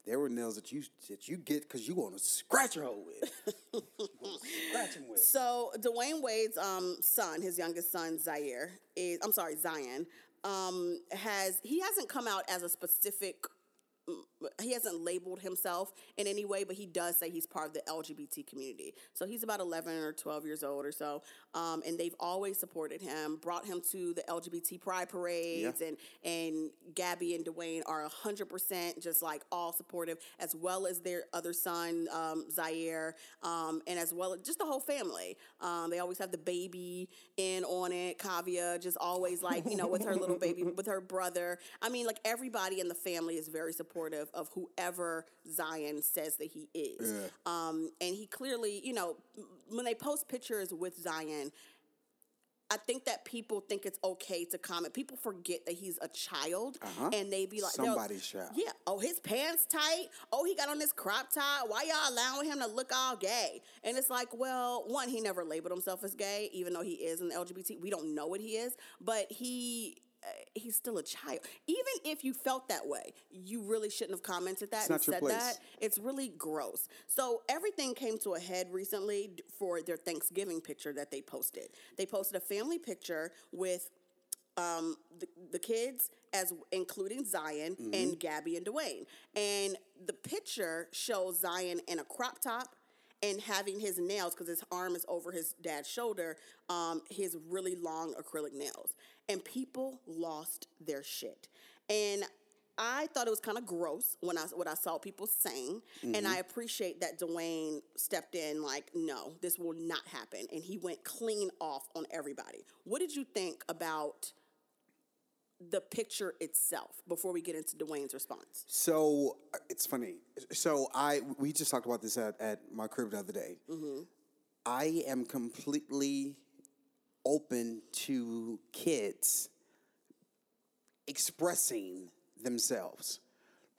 [SPEAKER 2] They were nails that you that you get because you want to scratch your hole with. You wanna scratch 'em with.
[SPEAKER 1] So Dwyane Wade's um, son, his youngest son Zaire, is I'm sorry Zion, um, has he hasn't come out as a specific. He hasn't labeled himself in any way, but he does say he's part of the LGBT community. So he's about 11 or 12 years old or so, um, and they've always supported him, brought him to the LGBT pride parades,
[SPEAKER 2] Yeah.
[SPEAKER 1] and and Gabby and Dwyane are 100% just like all supportive, as well as their other son, um, Zaire, um, and as well as just the whole family. Um, they always have the baby in on it, Kaavia, just always like, you know, with her little baby, with her brother. I mean, like everybody in the family is very supportive of whoever Zion says that he is.
[SPEAKER 2] Yeah.
[SPEAKER 1] Um, and he clearly, you know, when they post pictures with Zion, I think that people think it's okay to comment. People forget that he's a child,
[SPEAKER 2] Uh-huh.
[SPEAKER 1] and they be like,
[SPEAKER 2] Somebody's child.
[SPEAKER 1] Yeah. Oh, his pants tight. Oh, he got on this crop top. Why y'all allowing him to look all gay? And it's like, well, one, he never labeled himself as gay, even though he is an LGBT. We don't know what he is, but he. Uh, he's still a child. Even if you felt that way, you really shouldn't have commented that
[SPEAKER 2] It's
[SPEAKER 1] and said
[SPEAKER 2] place.
[SPEAKER 1] that. It's really gross. So everything came to a head recently for their Thanksgiving picture that they posted. They posted a family picture with um, the, the kids, as including Zion and Gabby and Dwyane. And the picture shows Zion in a crop top and having his nails, because his arm is over his dad's shoulder, um, his really long acrylic nails. And people lost their shit. And I thought it was kind of gross when I what I saw people saying, and
[SPEAKER 2] Mm-hmm.
[SPEAKER 1] I appreciate that Dwyane stepped in like, no, this will not happen, and he went clean off on everybody. What did you think about the picture itself before we get into Dwyane's response?
[SPEAKER 2] So uh, it's funny. So I we just talked about this at, at my crib the other day. I am completely open to kids expressing themselves,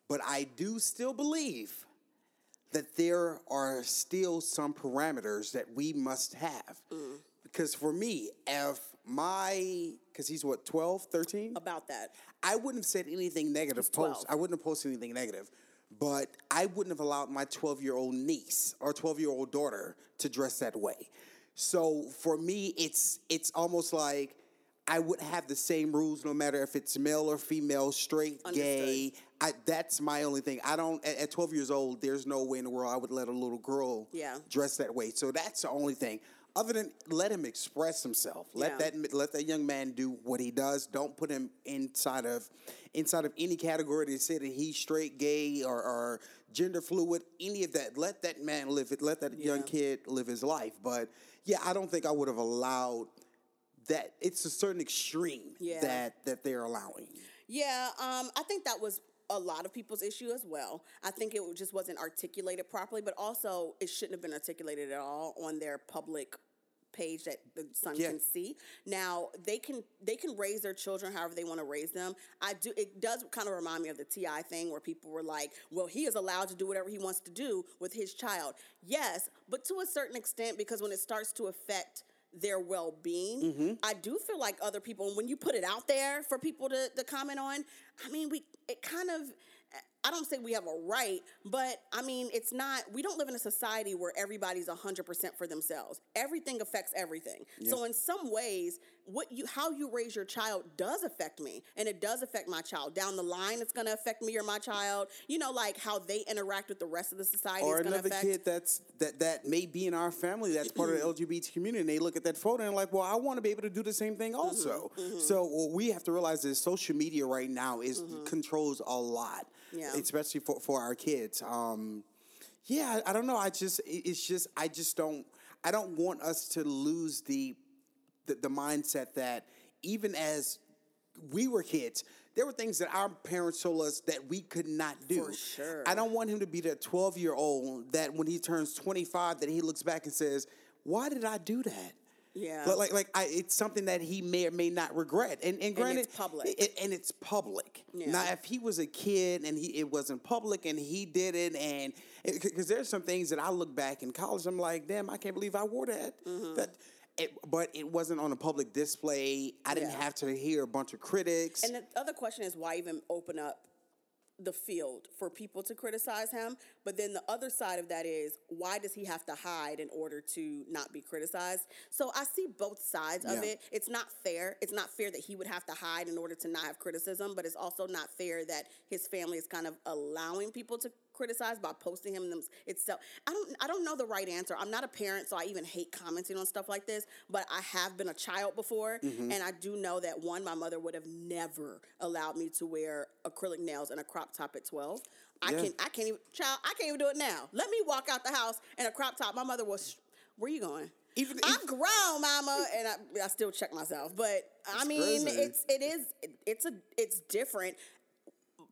[SPEAKER 2] but I do still believe that there are still some parameters that we must have. Because for me, if my, because he's what, 12, 13?
[SPEAKER 1] About that,
[SPEAKER 2] I wouldn't have said anything negative. Post I wouldn't have posted anything negative, but I wouldn't have allowed my twelve year old niece or twelve year old daughter to dress that way. So for me, it's it's almost like I would have the same rules no matter if it's male or female, straight, gay. I, that's my only thing. I don't at, at twelve years old. There's no way in the world I would let a little girl
[SPEAKER 1] Yeah.
[SPEAKER 2] dress that way. So that's the only thing. Other than let him express himself. Let
[SPEAKER 1] Yeah.
[SPEAKER 2] that let that young man do what he does. Don't put him inside of inside of any category that say that he's straight, gay, or, or gender fluid. Any of that. Let that man live it. Let that young kid live his life. But yeah, I don't think I would have allowed that. It's a certain extreme
[SPEAKER 1] Yeah.
[SPEAKER 2] that that they're allowing.
[SPEAKER 1] Yeah, um, I think that was a lot of people's issue as well. I think it just wasn't articulated properly, but also it shouldn't have been articulated at all on their public page that the son
[SPEAKER 2] Yeah.
[SPEAKER 1] can see. Now they can they can raise their children however they want to raise them. I do it does kind of remind me of the TI thing where people were like, "Well, he is allowed to do whatever he wants to do with his child." Yes, but to a certain extent because when it starts to affect their well-being
[SPEAKER 2] Mm-hmm.
[SPEAKER 1] i do feel like other people when you put it out there for people to, to comment on i mean we it kind of i don't say we have a right but i mean it's not we don't live in a society where everybody's 100% for themselves. Everything affects everything. So in some ways what you how you raise your child does affect me and it does affect my child. Down the line it's going to affect me or my child. You know like how they interact with the rest of the society
[SPEAKER 2] Or
[SPEAKER 1] is going to
[SPEAKER 2] another
[SPEAKER 1] affect
[SPEAKER 2] kid that's that that may be in our family that's part of the mm-hmm. LGBT community, and they look at that photo and like, well, I want to be able to do the same thing mm-hmm. also. Mm-hmm. So what we have to realize is social media right now is controls a lot,
[SPEAKER 1] Yeah.
[SPEAKER 2] especially for for our kids. Um, yeah, I, don't know. I just it's just I just don't I don't want us to lose the the, the mindset that even as we were kids, there were things that our parents told us that we could not do.
[SPEAKER 1] For sure.
[SPEAKER 2] I don't want him to be that 12 year old that when he turns 25, that he looks back and says, Why did I do that?
[SPEAKER 1] Yeah.
[SPEAKER 2] But like, like I, it's something that he may or may not regret. And, and granted,
[SPEAKER 1] it's public.
[SPEAKER 2] it- and it's public.
[SPEAKER 1] Yeah.
[SPEAKER 2] Now, if he was a kid and he it wasn't public and he did it, and because there's some things that I look back in college, I'm like, damn, I can't believe I wore that.
[SPEAKER 1] Mm-hmm.
[SPEAKER 2] That, it, but it wasn't on a public display. I didn't
[SPEAKER 1] Yeah.
[SPEAKER 2] have to hear a bunch of critics.
[SPEAKER 1] And the other question is why even open up the field for people to criticize him? But then the other side of that is why does he have to hide in order to not be criticized? So I see both sides of
[SPEAKER 2] Yeah.
[SPEAKER 1] it. It's not fair. It's not fair that he would have to hide in order to not have criticism, but it's also not fair that his family is kind of allowing people to criticize by posting him them itself. I don't I don't know the right answer. I'm not a parent, so I even hate commenting on stuff like this, but I have been a child before
[SPEAKER 2] Mm-hmm.
[SPEAKER 1] and I do know that one my mother would have never allowed me to wear acrylic nails and a crop top at 12. I
[SPEAKER 2] Yeah.
[SPEAKER 1] can I can't even child, I can't even do it now. Let me walk out the house in a crop top. My mother was where you going?
[SPEAKER 2] Even
[SPEAKER 1] I'm grown, mama, and I, I still check myself. But I mean,
[SPEAKER 2] crazy.
[SPEAKER 1] it's it is it's a it's different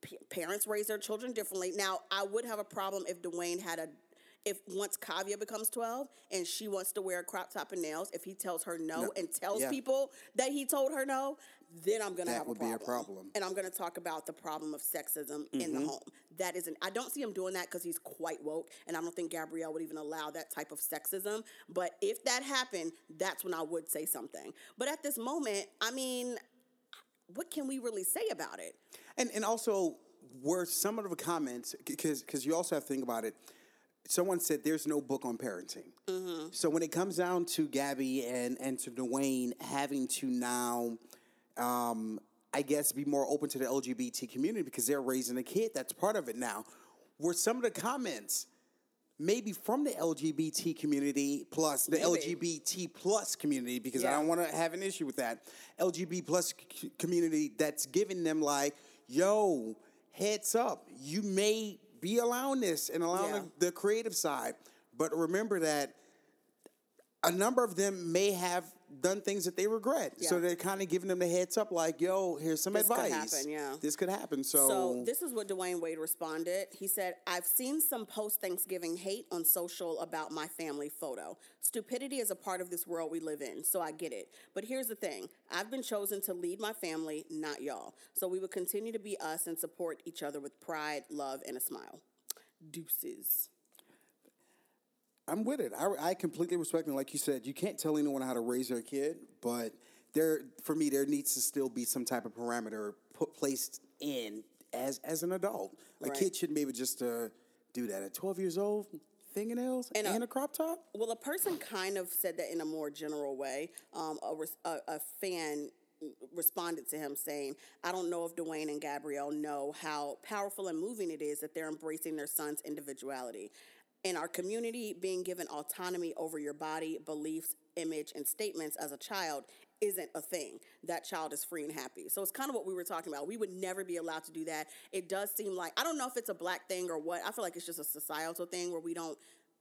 [SPEAKER 1] p- parents raise their children differently. Now, I would have a problem if Dwyane had a if once Kaavia becomes 12 and she wants to wear a crop top and nails, if he tells her no,
[SPEAKER 2] No.
[SPEAKER 1] and tells
[SPEAKER 2] Yeah.
[SPEAKER 1] people that he told her no, then I'm gonna have That
[SPEAKER 2] would
[SPEAKER 1] a
[SPEAKER 2] be
[SPEAKER 1] problem.
[SPEAKER 2] a problem.
[SPEAKER 1] And I'm gonna talk about the problem of sexism in
[SPEAKER 2] Mm-hmm.
[SPEAKER 1] the home. That isn't I don't see him doing that because he's quite woke, and I don't think Gabrielle would even allow that type of sexism. But if that happened, that's when I would say something. But at this moment, I mean, what can we really say about it?
[SPEAKER 2] And and also were some of the comments because because you also have to think about it. Someone said there's no book on parenting.
[SPEAKER 1] Mm-hmm.
[SPEAKER 2] So when it comes down to Gabby and and to Dwyane having to now, um, I guess be more open to the LGBT community because they're raising a kid. That's part of it now. Were some of the comments maybe from the LGBT community plus the
[SPEAKER 1] Maybe.
[SPEAKER 2] LGBT plus community because I don't want to have an issue with that LGBT plus c- community that's giving them like, yo, heads up, you may be allowing this and allowing
[SPEAKER 1] Yeah.
[SPEAKER 2] the, the creative side, but remember that a number of them may have done things that they regret. So they're kind of giving them the heads up, like, "Yo, here's some
[SPEAKER 1] This could happen, yeah.
[SPEAKER 2] This could happen." So,
[SPEAKER 1] So this is what Dwyane Wade responded. He said, I've seen some post Thanksgiving hate on social about my family photo. Stupidity is a part of this world we live in, so I get it. But here's the thing I've been chosen to lead my family, not y'all. So we will continue to be us and support each other with pride, love, and a smile. Deuces.
[SPEAKER 2] I'm with it. I, I completely respect it. Like you said, you can't tell anyone how to raise their kid, but there, for me, there needs to still be some type of parameter put placed in as as an adult. A
[SPEAKER 1] Right.
[SPEAKER 2] kid shouldn't be able just to do that at 12 years old. Fingernails
[SPEAKER 1] And
[SPEAKER 2] and,
[SPEAKER 1] a-
[SPEAKER 2] a crop top.
[SPEAKER 1] Well, a person kind of said that in a more general way. Um, a, a, a fan responded to him saying, I don't know if Dwyane and Gabrielle know how powerful and moving it is that they're embracing their son's individuality. In our community, being given autonomy over your body, beliefs, image, and statements as a child isn't a thing. That child is free and happy. So it's kind of what we were talking about. We would never be allowed to do that. It does seem like I don't know if it's a black thing or what. I feel like it's just a societal thing where we don't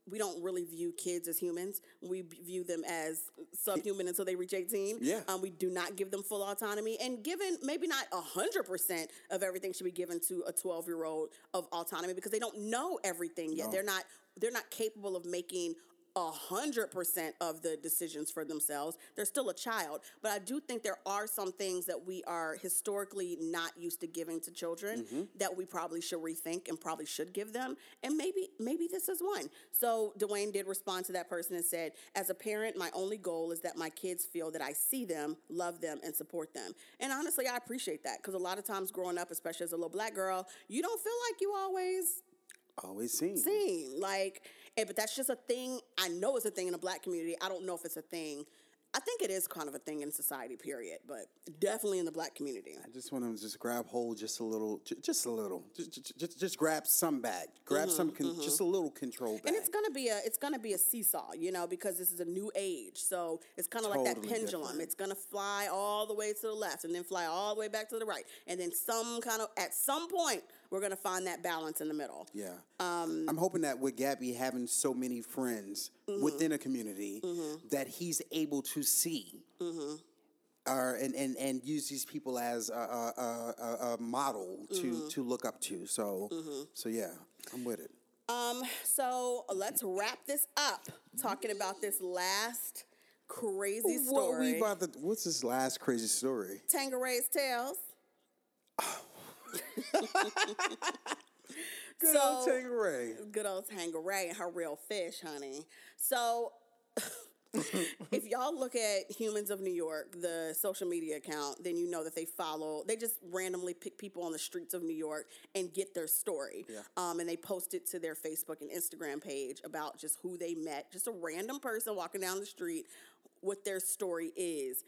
[SPEAKER 1] we don't really view kids as humans. We view them as subhuman until they reach 18.
[SPEAKER 2] Yeah.
[SPEAKER 1] Um, we do not give them full autonomy. And given maybe not 100% of everything should be given to a 12 year old of autonomy because they don't know everything yet.
[SPEAKER 2] No.
[SPEAKER 1] They're not they're not capable of making a hundred percent of the decisions for themselves. They're still a child, but I do think there are some things that we are historically not used to giving to children mm-hmm. that we probably should rethink and probably should give them. And maybe maybe this is one. So Dwyane did respond to that person and said, "As a parent, my only goal is that my kids feel that I see them, love them, and support them." And honestly, I appreciate that because a lot of times growing up, especially as a little black girl, you don't feel like you always
[SPEAKER 2] Always seen.
[SPEAKER 1] seen. Like, and, but that's just a thing. I know it's a thing in the black community. I don't know if it's a thing. I think it is kind of a thing in society, period, but definitely in the black community.
[SPEAKER 2] I just want to just grab hold just a little, ju- just a little, just, just, just, just grab some back, grab some, con- just a little control back.
[SPEAKER 1] Mm-hmm, And it's gonna be a it's gonna be a seesaw, you know, because this is a new age. So it's kind of like that pendulum.
[SPEAKER 2] different.
[SPEAKER 1] It's gonna fly all the way to the left and then fly all the way back to the right, and then some kind of at some point we're gonna find that balance in the middle.
[SPEAKER 2] Yeah.
[SPEAKER 1] Um,
[SPEAKER 2] I'm hoping that with Gabby having so many friends
[SPEAKER 1] Mm-hmm.
[SPEAKER 2] within a community, that he's able to see.
[SPEAKER 1] Mm-hmm.
[SPEAKER 2] Or, and, and, and use these people as a, a, a, a- model to,
[SPEAKER 1] Mm-hmm.
[SPEAKER 2] to look up to. So so yeah, I'm with it.
[SPEAKER 1] Um, so let's wrap this up talking about this last crazy story.
[SPEAKER 2] What we about to, what's this last crazy story?
[SPEAKER 1] Tanqueray's Tales.
[SPEAKER 2] Good
[SPEAKER 1] So-
[SPEAKER 2] old Tanqueray.
[SPEAKER 1] Good old Tanqueray and her real fish, honey. So, if y'all look at Humans of New York, the social media account, then you know that they follow, they just randomly pick people on the streets of New York and get their story.
[SPEAKER 2] Yeah.
[SPEAKER 1] Um, and they post it to their Facebook and Instagram page about just who they met, just a random person walking down the street, what their story is.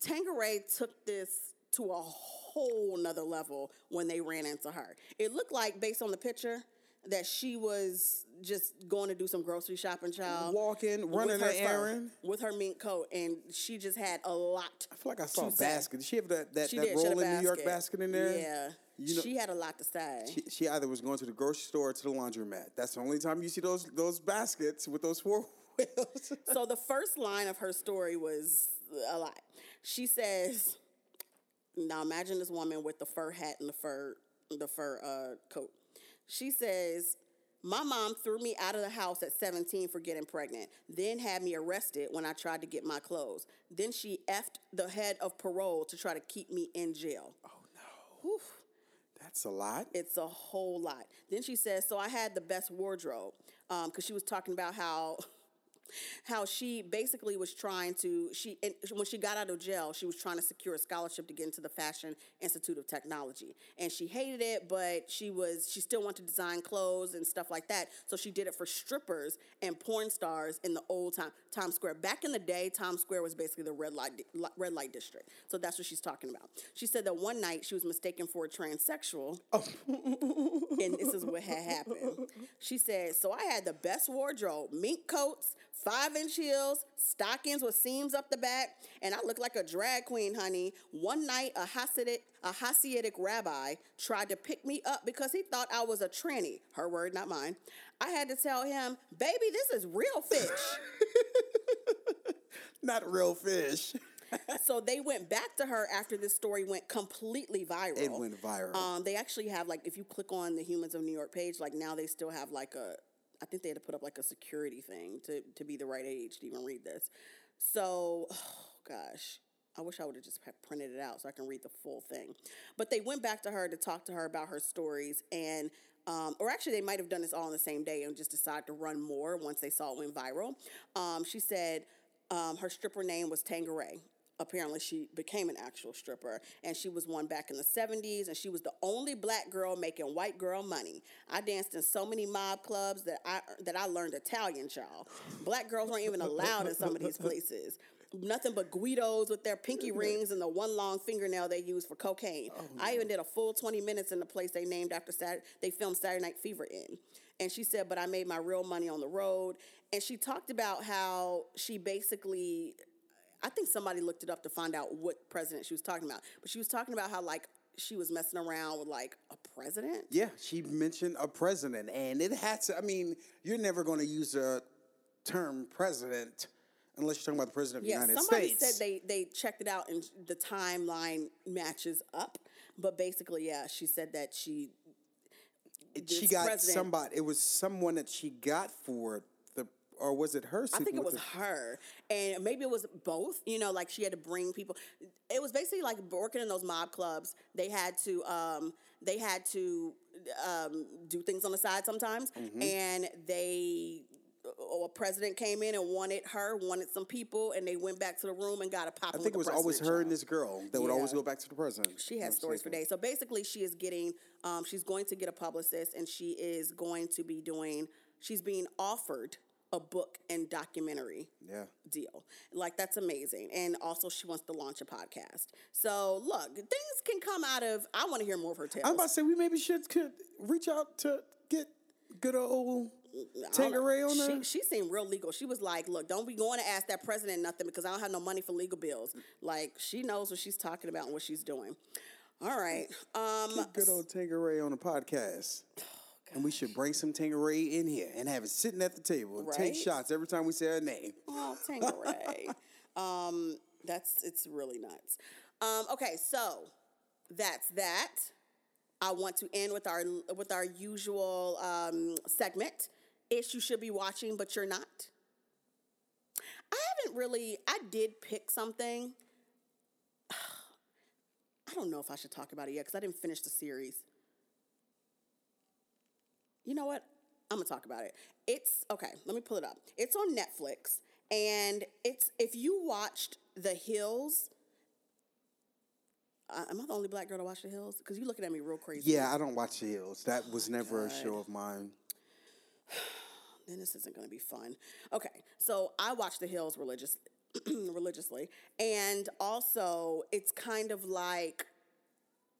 [SPEAKER 1] Tanqueray took this to a whole nother level when they ran into her. It looked like, based on the picture, that she was just going to do some grocery shopping, child.
[SPEAKER 2] Walking, running
[SPEAKER 1] her
[SPEAKER 2] an
[SPEAKER 1] fur,
[SPEAKER 2] errand.
[SPEAKER 1] with her mink coat, and she just had a lot.
[SPEAKER 2] I feel like I saw a basket. Did she have that, that,
[SPEAKER 1] She
[SPEAKER 2] that
[SPEAKER 1] did. She had a
[SPEAKER 2] rolling New York basket in there?
[SPEAKER 1] Yeah,
[SPEAKER 2] You know-
[SPEAKER 1] she had a lot to say.
[SPEAKER 2] She, she either was going to the grocery store or to the laundromat. That's the only time you see those those baskets with those four wheels.
[SPEAKER 1] so the first line of her story was a lot. She says, "Now imagine this woman with the fur hat and the fur the fur uh, coat." She says, "My mom threw me out of the house at 17 for getting pregnant. Then had me arrested when I tried to get my clothes. Then she effed the head of parole to try to keep me in jail."
[SPEAKER 2] oh no, that's a lot.
[SPEAKER 1] It's a whole lot. Then she says, "So I had the best wardrobe," because she was talking about how. How she basically was trying to she and when she got out of jail, she was trying to secure a scholarship to get into the Fashion Institute of Technology, and she hated it, but she was she still wanted to design clothes and stuff like that. So she did it for strippers and porn stars in the old time Times Square. Back in the day, Times Square was basically the red light red light district. So that's what she's talking about. She said that one night she was mistaken for a transsexual oh. and this is what had happened. She said, So I had the best wardrobe, mink coats, five inch heels, stockings with seams up the back, and I look like a drag queen, honey. One night, a Hasidic, a Hasidic rabbi tried to pick me up because he thought I was a tranny. Her word, not mine. I had to tell him, baby, this is real fish.
[SPEAKER 2] Not real fish.
[SPEAKER 1] so they went back to her after this story went completely viral.
[SPEAKER 2] It went viral.
[SPEAKER 1] Um, they actually have like if you click on the Humans of New York page, like now they still have like a I think they had to put up like a security thing to to be the right age to even read this. So, oh, gosh. I wish I would have just printed it out so I can read the full thing. But they went back to her to talk to her about her stories and um, or actually, they might have done this all on the same day and just decided to run more once they saw it went viral. Um, she said um, her stripper name was Tanqueray apparently she became an actual stripper and she was one back in the 70s and she was the only black girl making white girl money. I danced in so many mob clubs that i that i learned italian y'all. Black girls weren't even allowed in some of these places. Nothing but guidos with their pinky rings and the one long fingernail they use for cocaine. Oh, i even did a full 20 minutes in the place they named after saturday they filmed saturday night fever in. And she said but i made my real money on the road. And she talked about how she basically I think somebody looked it up to find out what president she was talking about. But she was talking about how like she was messing around with like a president.
[SPEAKER 2] Yeah, she mentioned a president, and it had to. I mean, you're never going to use a term president unless you're talking about the president of
[SPEAKER 1] yeah,
[SPEAKER 2] the United
[SPEAKER 1] somebody
[SPEAKER 2] States.
[SPEAKER 1] Somebody said they they checked it out and the timeline matches up. But basically, yeah, she said that she.
[SPEAKER 2] She got somebody. It was someone that she got for or was it her?
[SPEAKER 1] I think it was her, and maybe it was both. You know, like she had to bring people. It was basically like working in those mob clubs. They had to, um, they had to um, do things on the side sometimes, mm-hmm. and they a president came in and wanted her, wanted some people, and they went back to the room and got a pop.
[SPEAKER 2] I think it was always her and this girl that yeah. would always go back to the president.
[SPEAKER 1] She has stories for days. So basically, she is getting, um, she's going to get a publicist, and she is going to be doing. She's being offered a book and documentary
[SPEAKER 2] yeah.
[SPEAKER 1] deal. Like that's amazing. And also she wants to launch a podcast. So look, things can come out of I want to hear more of her tales.
[SPEAKER 2] I'm about to say we maybe should could reach out to get good old Tanqueray on
[SPEAKER 1] her. She, she seemed real legal. She was like, "Look, don't be going to ask that president nothing because I don't have no money for legal bills." Like she knows what she's talking about and what she's doing. All right, um,
[SPEAKER 2] Get good old Tanqueray on the podcast. And we should bring some Tanqueray in here and have it sitting at the table and right? take shots every time we say her name.
[SPEAKER 1] Oh, Tanqueray. um, that's it's really nuts. Um, okay, so that's that. I want to end with our with our usual um, segment. Ish you should be watching, but you're not. I haven't really. I did pick something. I don't know if I should talk about it yet because I didn't finish the series you know what? I'm gonna talk about it. It's okay. Let me pull it up. It's on Netflix, and it's if you watched The Hills. Uh, am I the only black girl to watch The Hills? Because you're looking at me real crazy.
[SPEAKER 2] Yeah, I don't watch The Hills. That was never God. a show of mine.
[SPEAKER 1] then this isn't going to be fun. Okay, so I watch The Hills religious, religiously, and also it's kind of like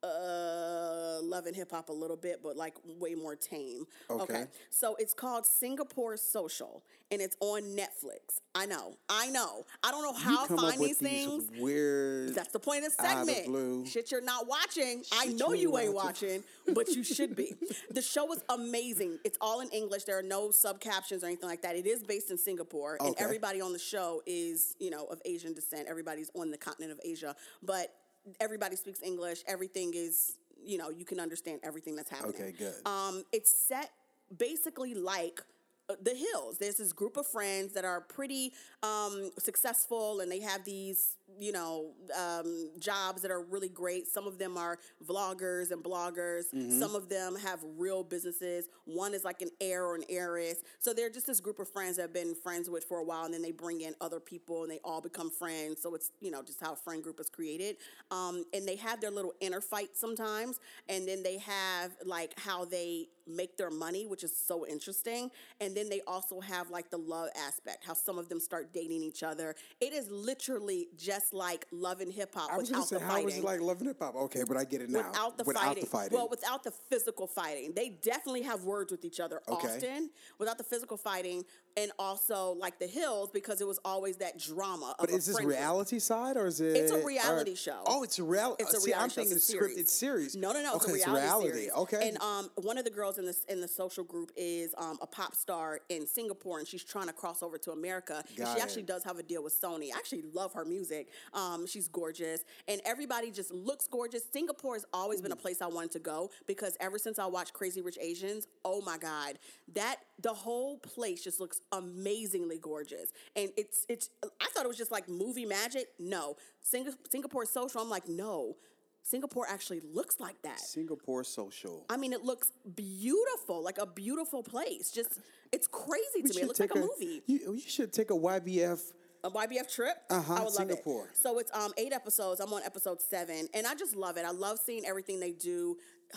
[SPEAKER 1] uh love and hip hop a little bit, but like way more tame.
[SPEAKER 2] Okay. okay.
[SPEAKER 1] So it's called Singapore Social and it's on Netflix. I know. I know. I don't know how I find these things.
[SPEAKER 2] These weird.
[SPEAKER 1] That's the point of the segment.
[SPEAKER 2] Blue.
[SPEAKER 1] Shit you're not watching. Shit I know you ain't watching, but you should be. the show is amazing. It's all in English. There are no sub captions or anything like that. It is based in Singapore okay. and everybody on the show is, you know, of Asian descent. Everybody's on the continent of Asia. But everybody speaks English. Everything is, you know, you can understand everything that's happening.
[SPEAKER 2] Okay, good.
[SPEAKER 1] Um, it's set basically like uh, the hills there's this group of friends that are pretty um, successful and they have these you know um, jobs that are really great some of them are vloggers and bloggers mm-hmm. some of them have real businesses one is like an heir or an heiress so they're just this group of friends that have been friends with for a while and then they bring in other people and they all become friends so it's you know just how a friend group is created um, and they have their little inner fights sometimes and then they have like how they make their money, which is so interesting. And then they also have like the love aspect, how some of them start dating each other. It is literally just like love and hip hop
[SPEAKER 2] I was gonna
[SPEAKER 1] without
[SPEAKER 2] say,
[SPEAKER 1] the
[SPEAKER 2] how
[SPEAKER 1] fighting.
[SPEAKER 2] was it like loving hip hop? Okay, but I get it now.
[SPEAKER 1] Without the
[SPEAKER 2] without
[SPEAKER 1] fighting.
[SPEAKER 2] the fighting.
[SPEAKER 1] Well, without the physical fighting. They definitely have words with each other
[SPEAKER 2] Okay.
[SPEAKER 1] often without the physical fighting and also like the hills because it was always that drama.
[SPEAKER 2] but
[SPEAKER 1] a
[SPEAKER 2] is this
[SPEAKER 1] friendship.
[SPEAKER 2] reality side or is it?
[SPEAKER 1] It's a
[SPEAKER 2] or-
[SPEAKER 1] reality show.
[SPEAKER 2] Oh, it's a reality.
[SPEAKER 1] It's a
[SPEAKER 2] See,
[SPEAKER 1] reality
[SPEAKER 2] I'm
[SPEAKER 1] show.
[SPEAKER 2] thinking
[SPEAKER 1] It's
[SPEAKER 2] it's
[SPEAKER 1] a
[SPEAKER 2] scripted series.
[SPEAKER 1] No, no, no.
[SPEAKER 2] Okay,
[SPEAKER 1] it's a reality, series.
[SPEAKER 2] Okay.
[SPEAKER 1] And um, one of the girls in this in the social group is um, a pop star in Singapore, and she's trying to cross over to America. and she
[SPEAKER 2] it.
[SPEAKER 1] actually does have a deal with Sony. I actually love her music. Um, she's gorgeous, and everybody just looks gorgeous. Singapore has always been a place I wanted to go because ever since I watched Crazy Rich Asians, oh my god, that the whole place just looks amazingly gorgeous. And it's it's. I thought it was just like movie magic. No, Sing- Singapore social. I'm like no. Singapore actually looks like that.
[SPEAKER 2] Singapore social.
[SPEAKER 1] I mean, it looks beautiful, like a beautiful place. Just, it's crazy
[SPEAKER 2] We
[SPEAKER 1] to me. It looks like
[SPEAKER 2] take
[SPEAKER 1] a movie.
[SPEAKER 2] You, you should take a YBF.
[SPEAKER 1] A YBF trip.
[SPEAKER 2] Uh-huh,
[SPEAKER 1] I would love
[SPEAKER 2] Singapore.
[SPEAKER 1] it. So it's um eight episodes. I'm on episode seven, and I just love it. I love seeing everything they do.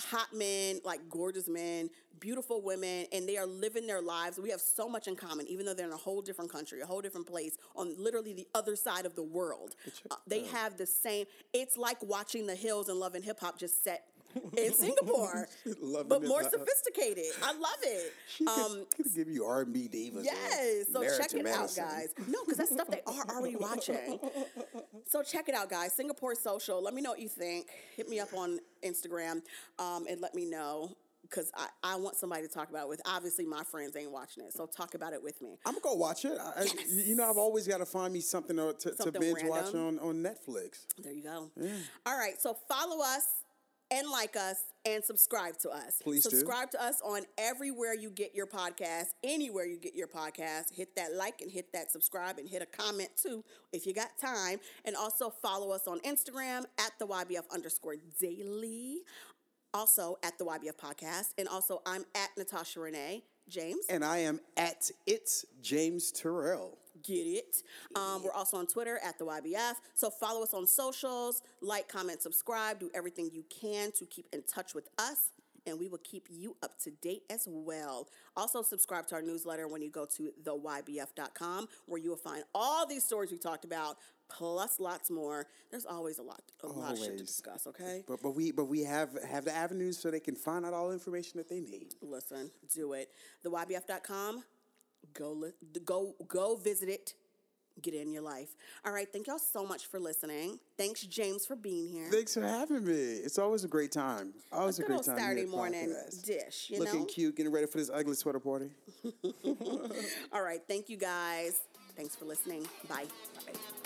[SPEAKER 1] Hot men, like gorgeous men, beautiful women, and they are living their lives. We have so much in common, even though they're in a whole different country, a whole different place, on literally the other side of the world. Uh, they have the same. It's like watching The Hills and Love and Hip Hop just set in Singapore, but more
[SPEAKER 2] Hip
[SPEAKER 1] sophisticated. I love it.
[SPEAKER 2] She
[SPEAKER 1] Um,
[SPEAKER 2] give you R and B divas.
[SPEAKER 1] Yes. So check
[SPEAKER 2] to
[SPEAKER 1] it out, guys. No, because that's stuff they are already watching. So check it out, guys. Singapore Social. Let me know what you think. Hit me up on Instagram um, and let me know. Because I, I want somebody to talk about it with. Obviously, my friends ain't watching it, so talk about it with me.
[SPEAKER 2] I'm gonna go watch it. I, I- you know, I've always got to find me something to, to, to
[SPEAKER 1] Something
[SPEAKER 2] binge watch on, on Netflix.
[SPEAKER 1] There you go. Yeah. All right, so follow us and like us and subscribe to us.
[SPEAKER 2] Please do.
[SPEAKER 1] subscribe to us on everywhere you get your podcast, anywhere you get your podcast. Hit that like and hit that subscribe and hit a comment too if you got time. And also follow us on Instagram at the YBF underscore daily. Also at the YBF podcast. And also I'm at Natasha Renee. James.
[SPEAKER 2] And I am at it's James Terrell.
[SPEAKER 1] Get it. Um, we're also on Twitter at the YBF. So follow us on socials, like, comment, subscribe, do everything you can to keep in touch with us, and we will keep you up to date as well. Also, subscribe to our newsletter when you go to theybf.com, where you will find all these stories we talked about, plus lots more. There's always a lot, a lot of shit to
[SPEAKER 2] Always.
[SPEAKER 1] discuss. Okay.
[SPEAKER 2] But but we but we have have the avenues so they can find out all the information that they need.
[SPEAKER 1] Listen, do it. TheYBF.com. Go li- go go visit it. Get it in your life. All right. Thank y'all so much for listening. Thanks, James, for being here.
[SPEAKER 2] Thanks for having me. It's always a great time. Always a,
[SPEAKER 1] Good
[SPEAKER 2] great time.
[SPEAKER 1] Saturday morning
[SPEAKER 2] Podcast.
[SPEAKER 1] dish. You
[SPEAKER 2] Looking
[SPEAKER 1] know.
[SPEAKER 2] cute, getting ready for this ugly sweater party.
[SPEAKER 1] All right. Thank you guys. Thanks for listening. Bye. Bye.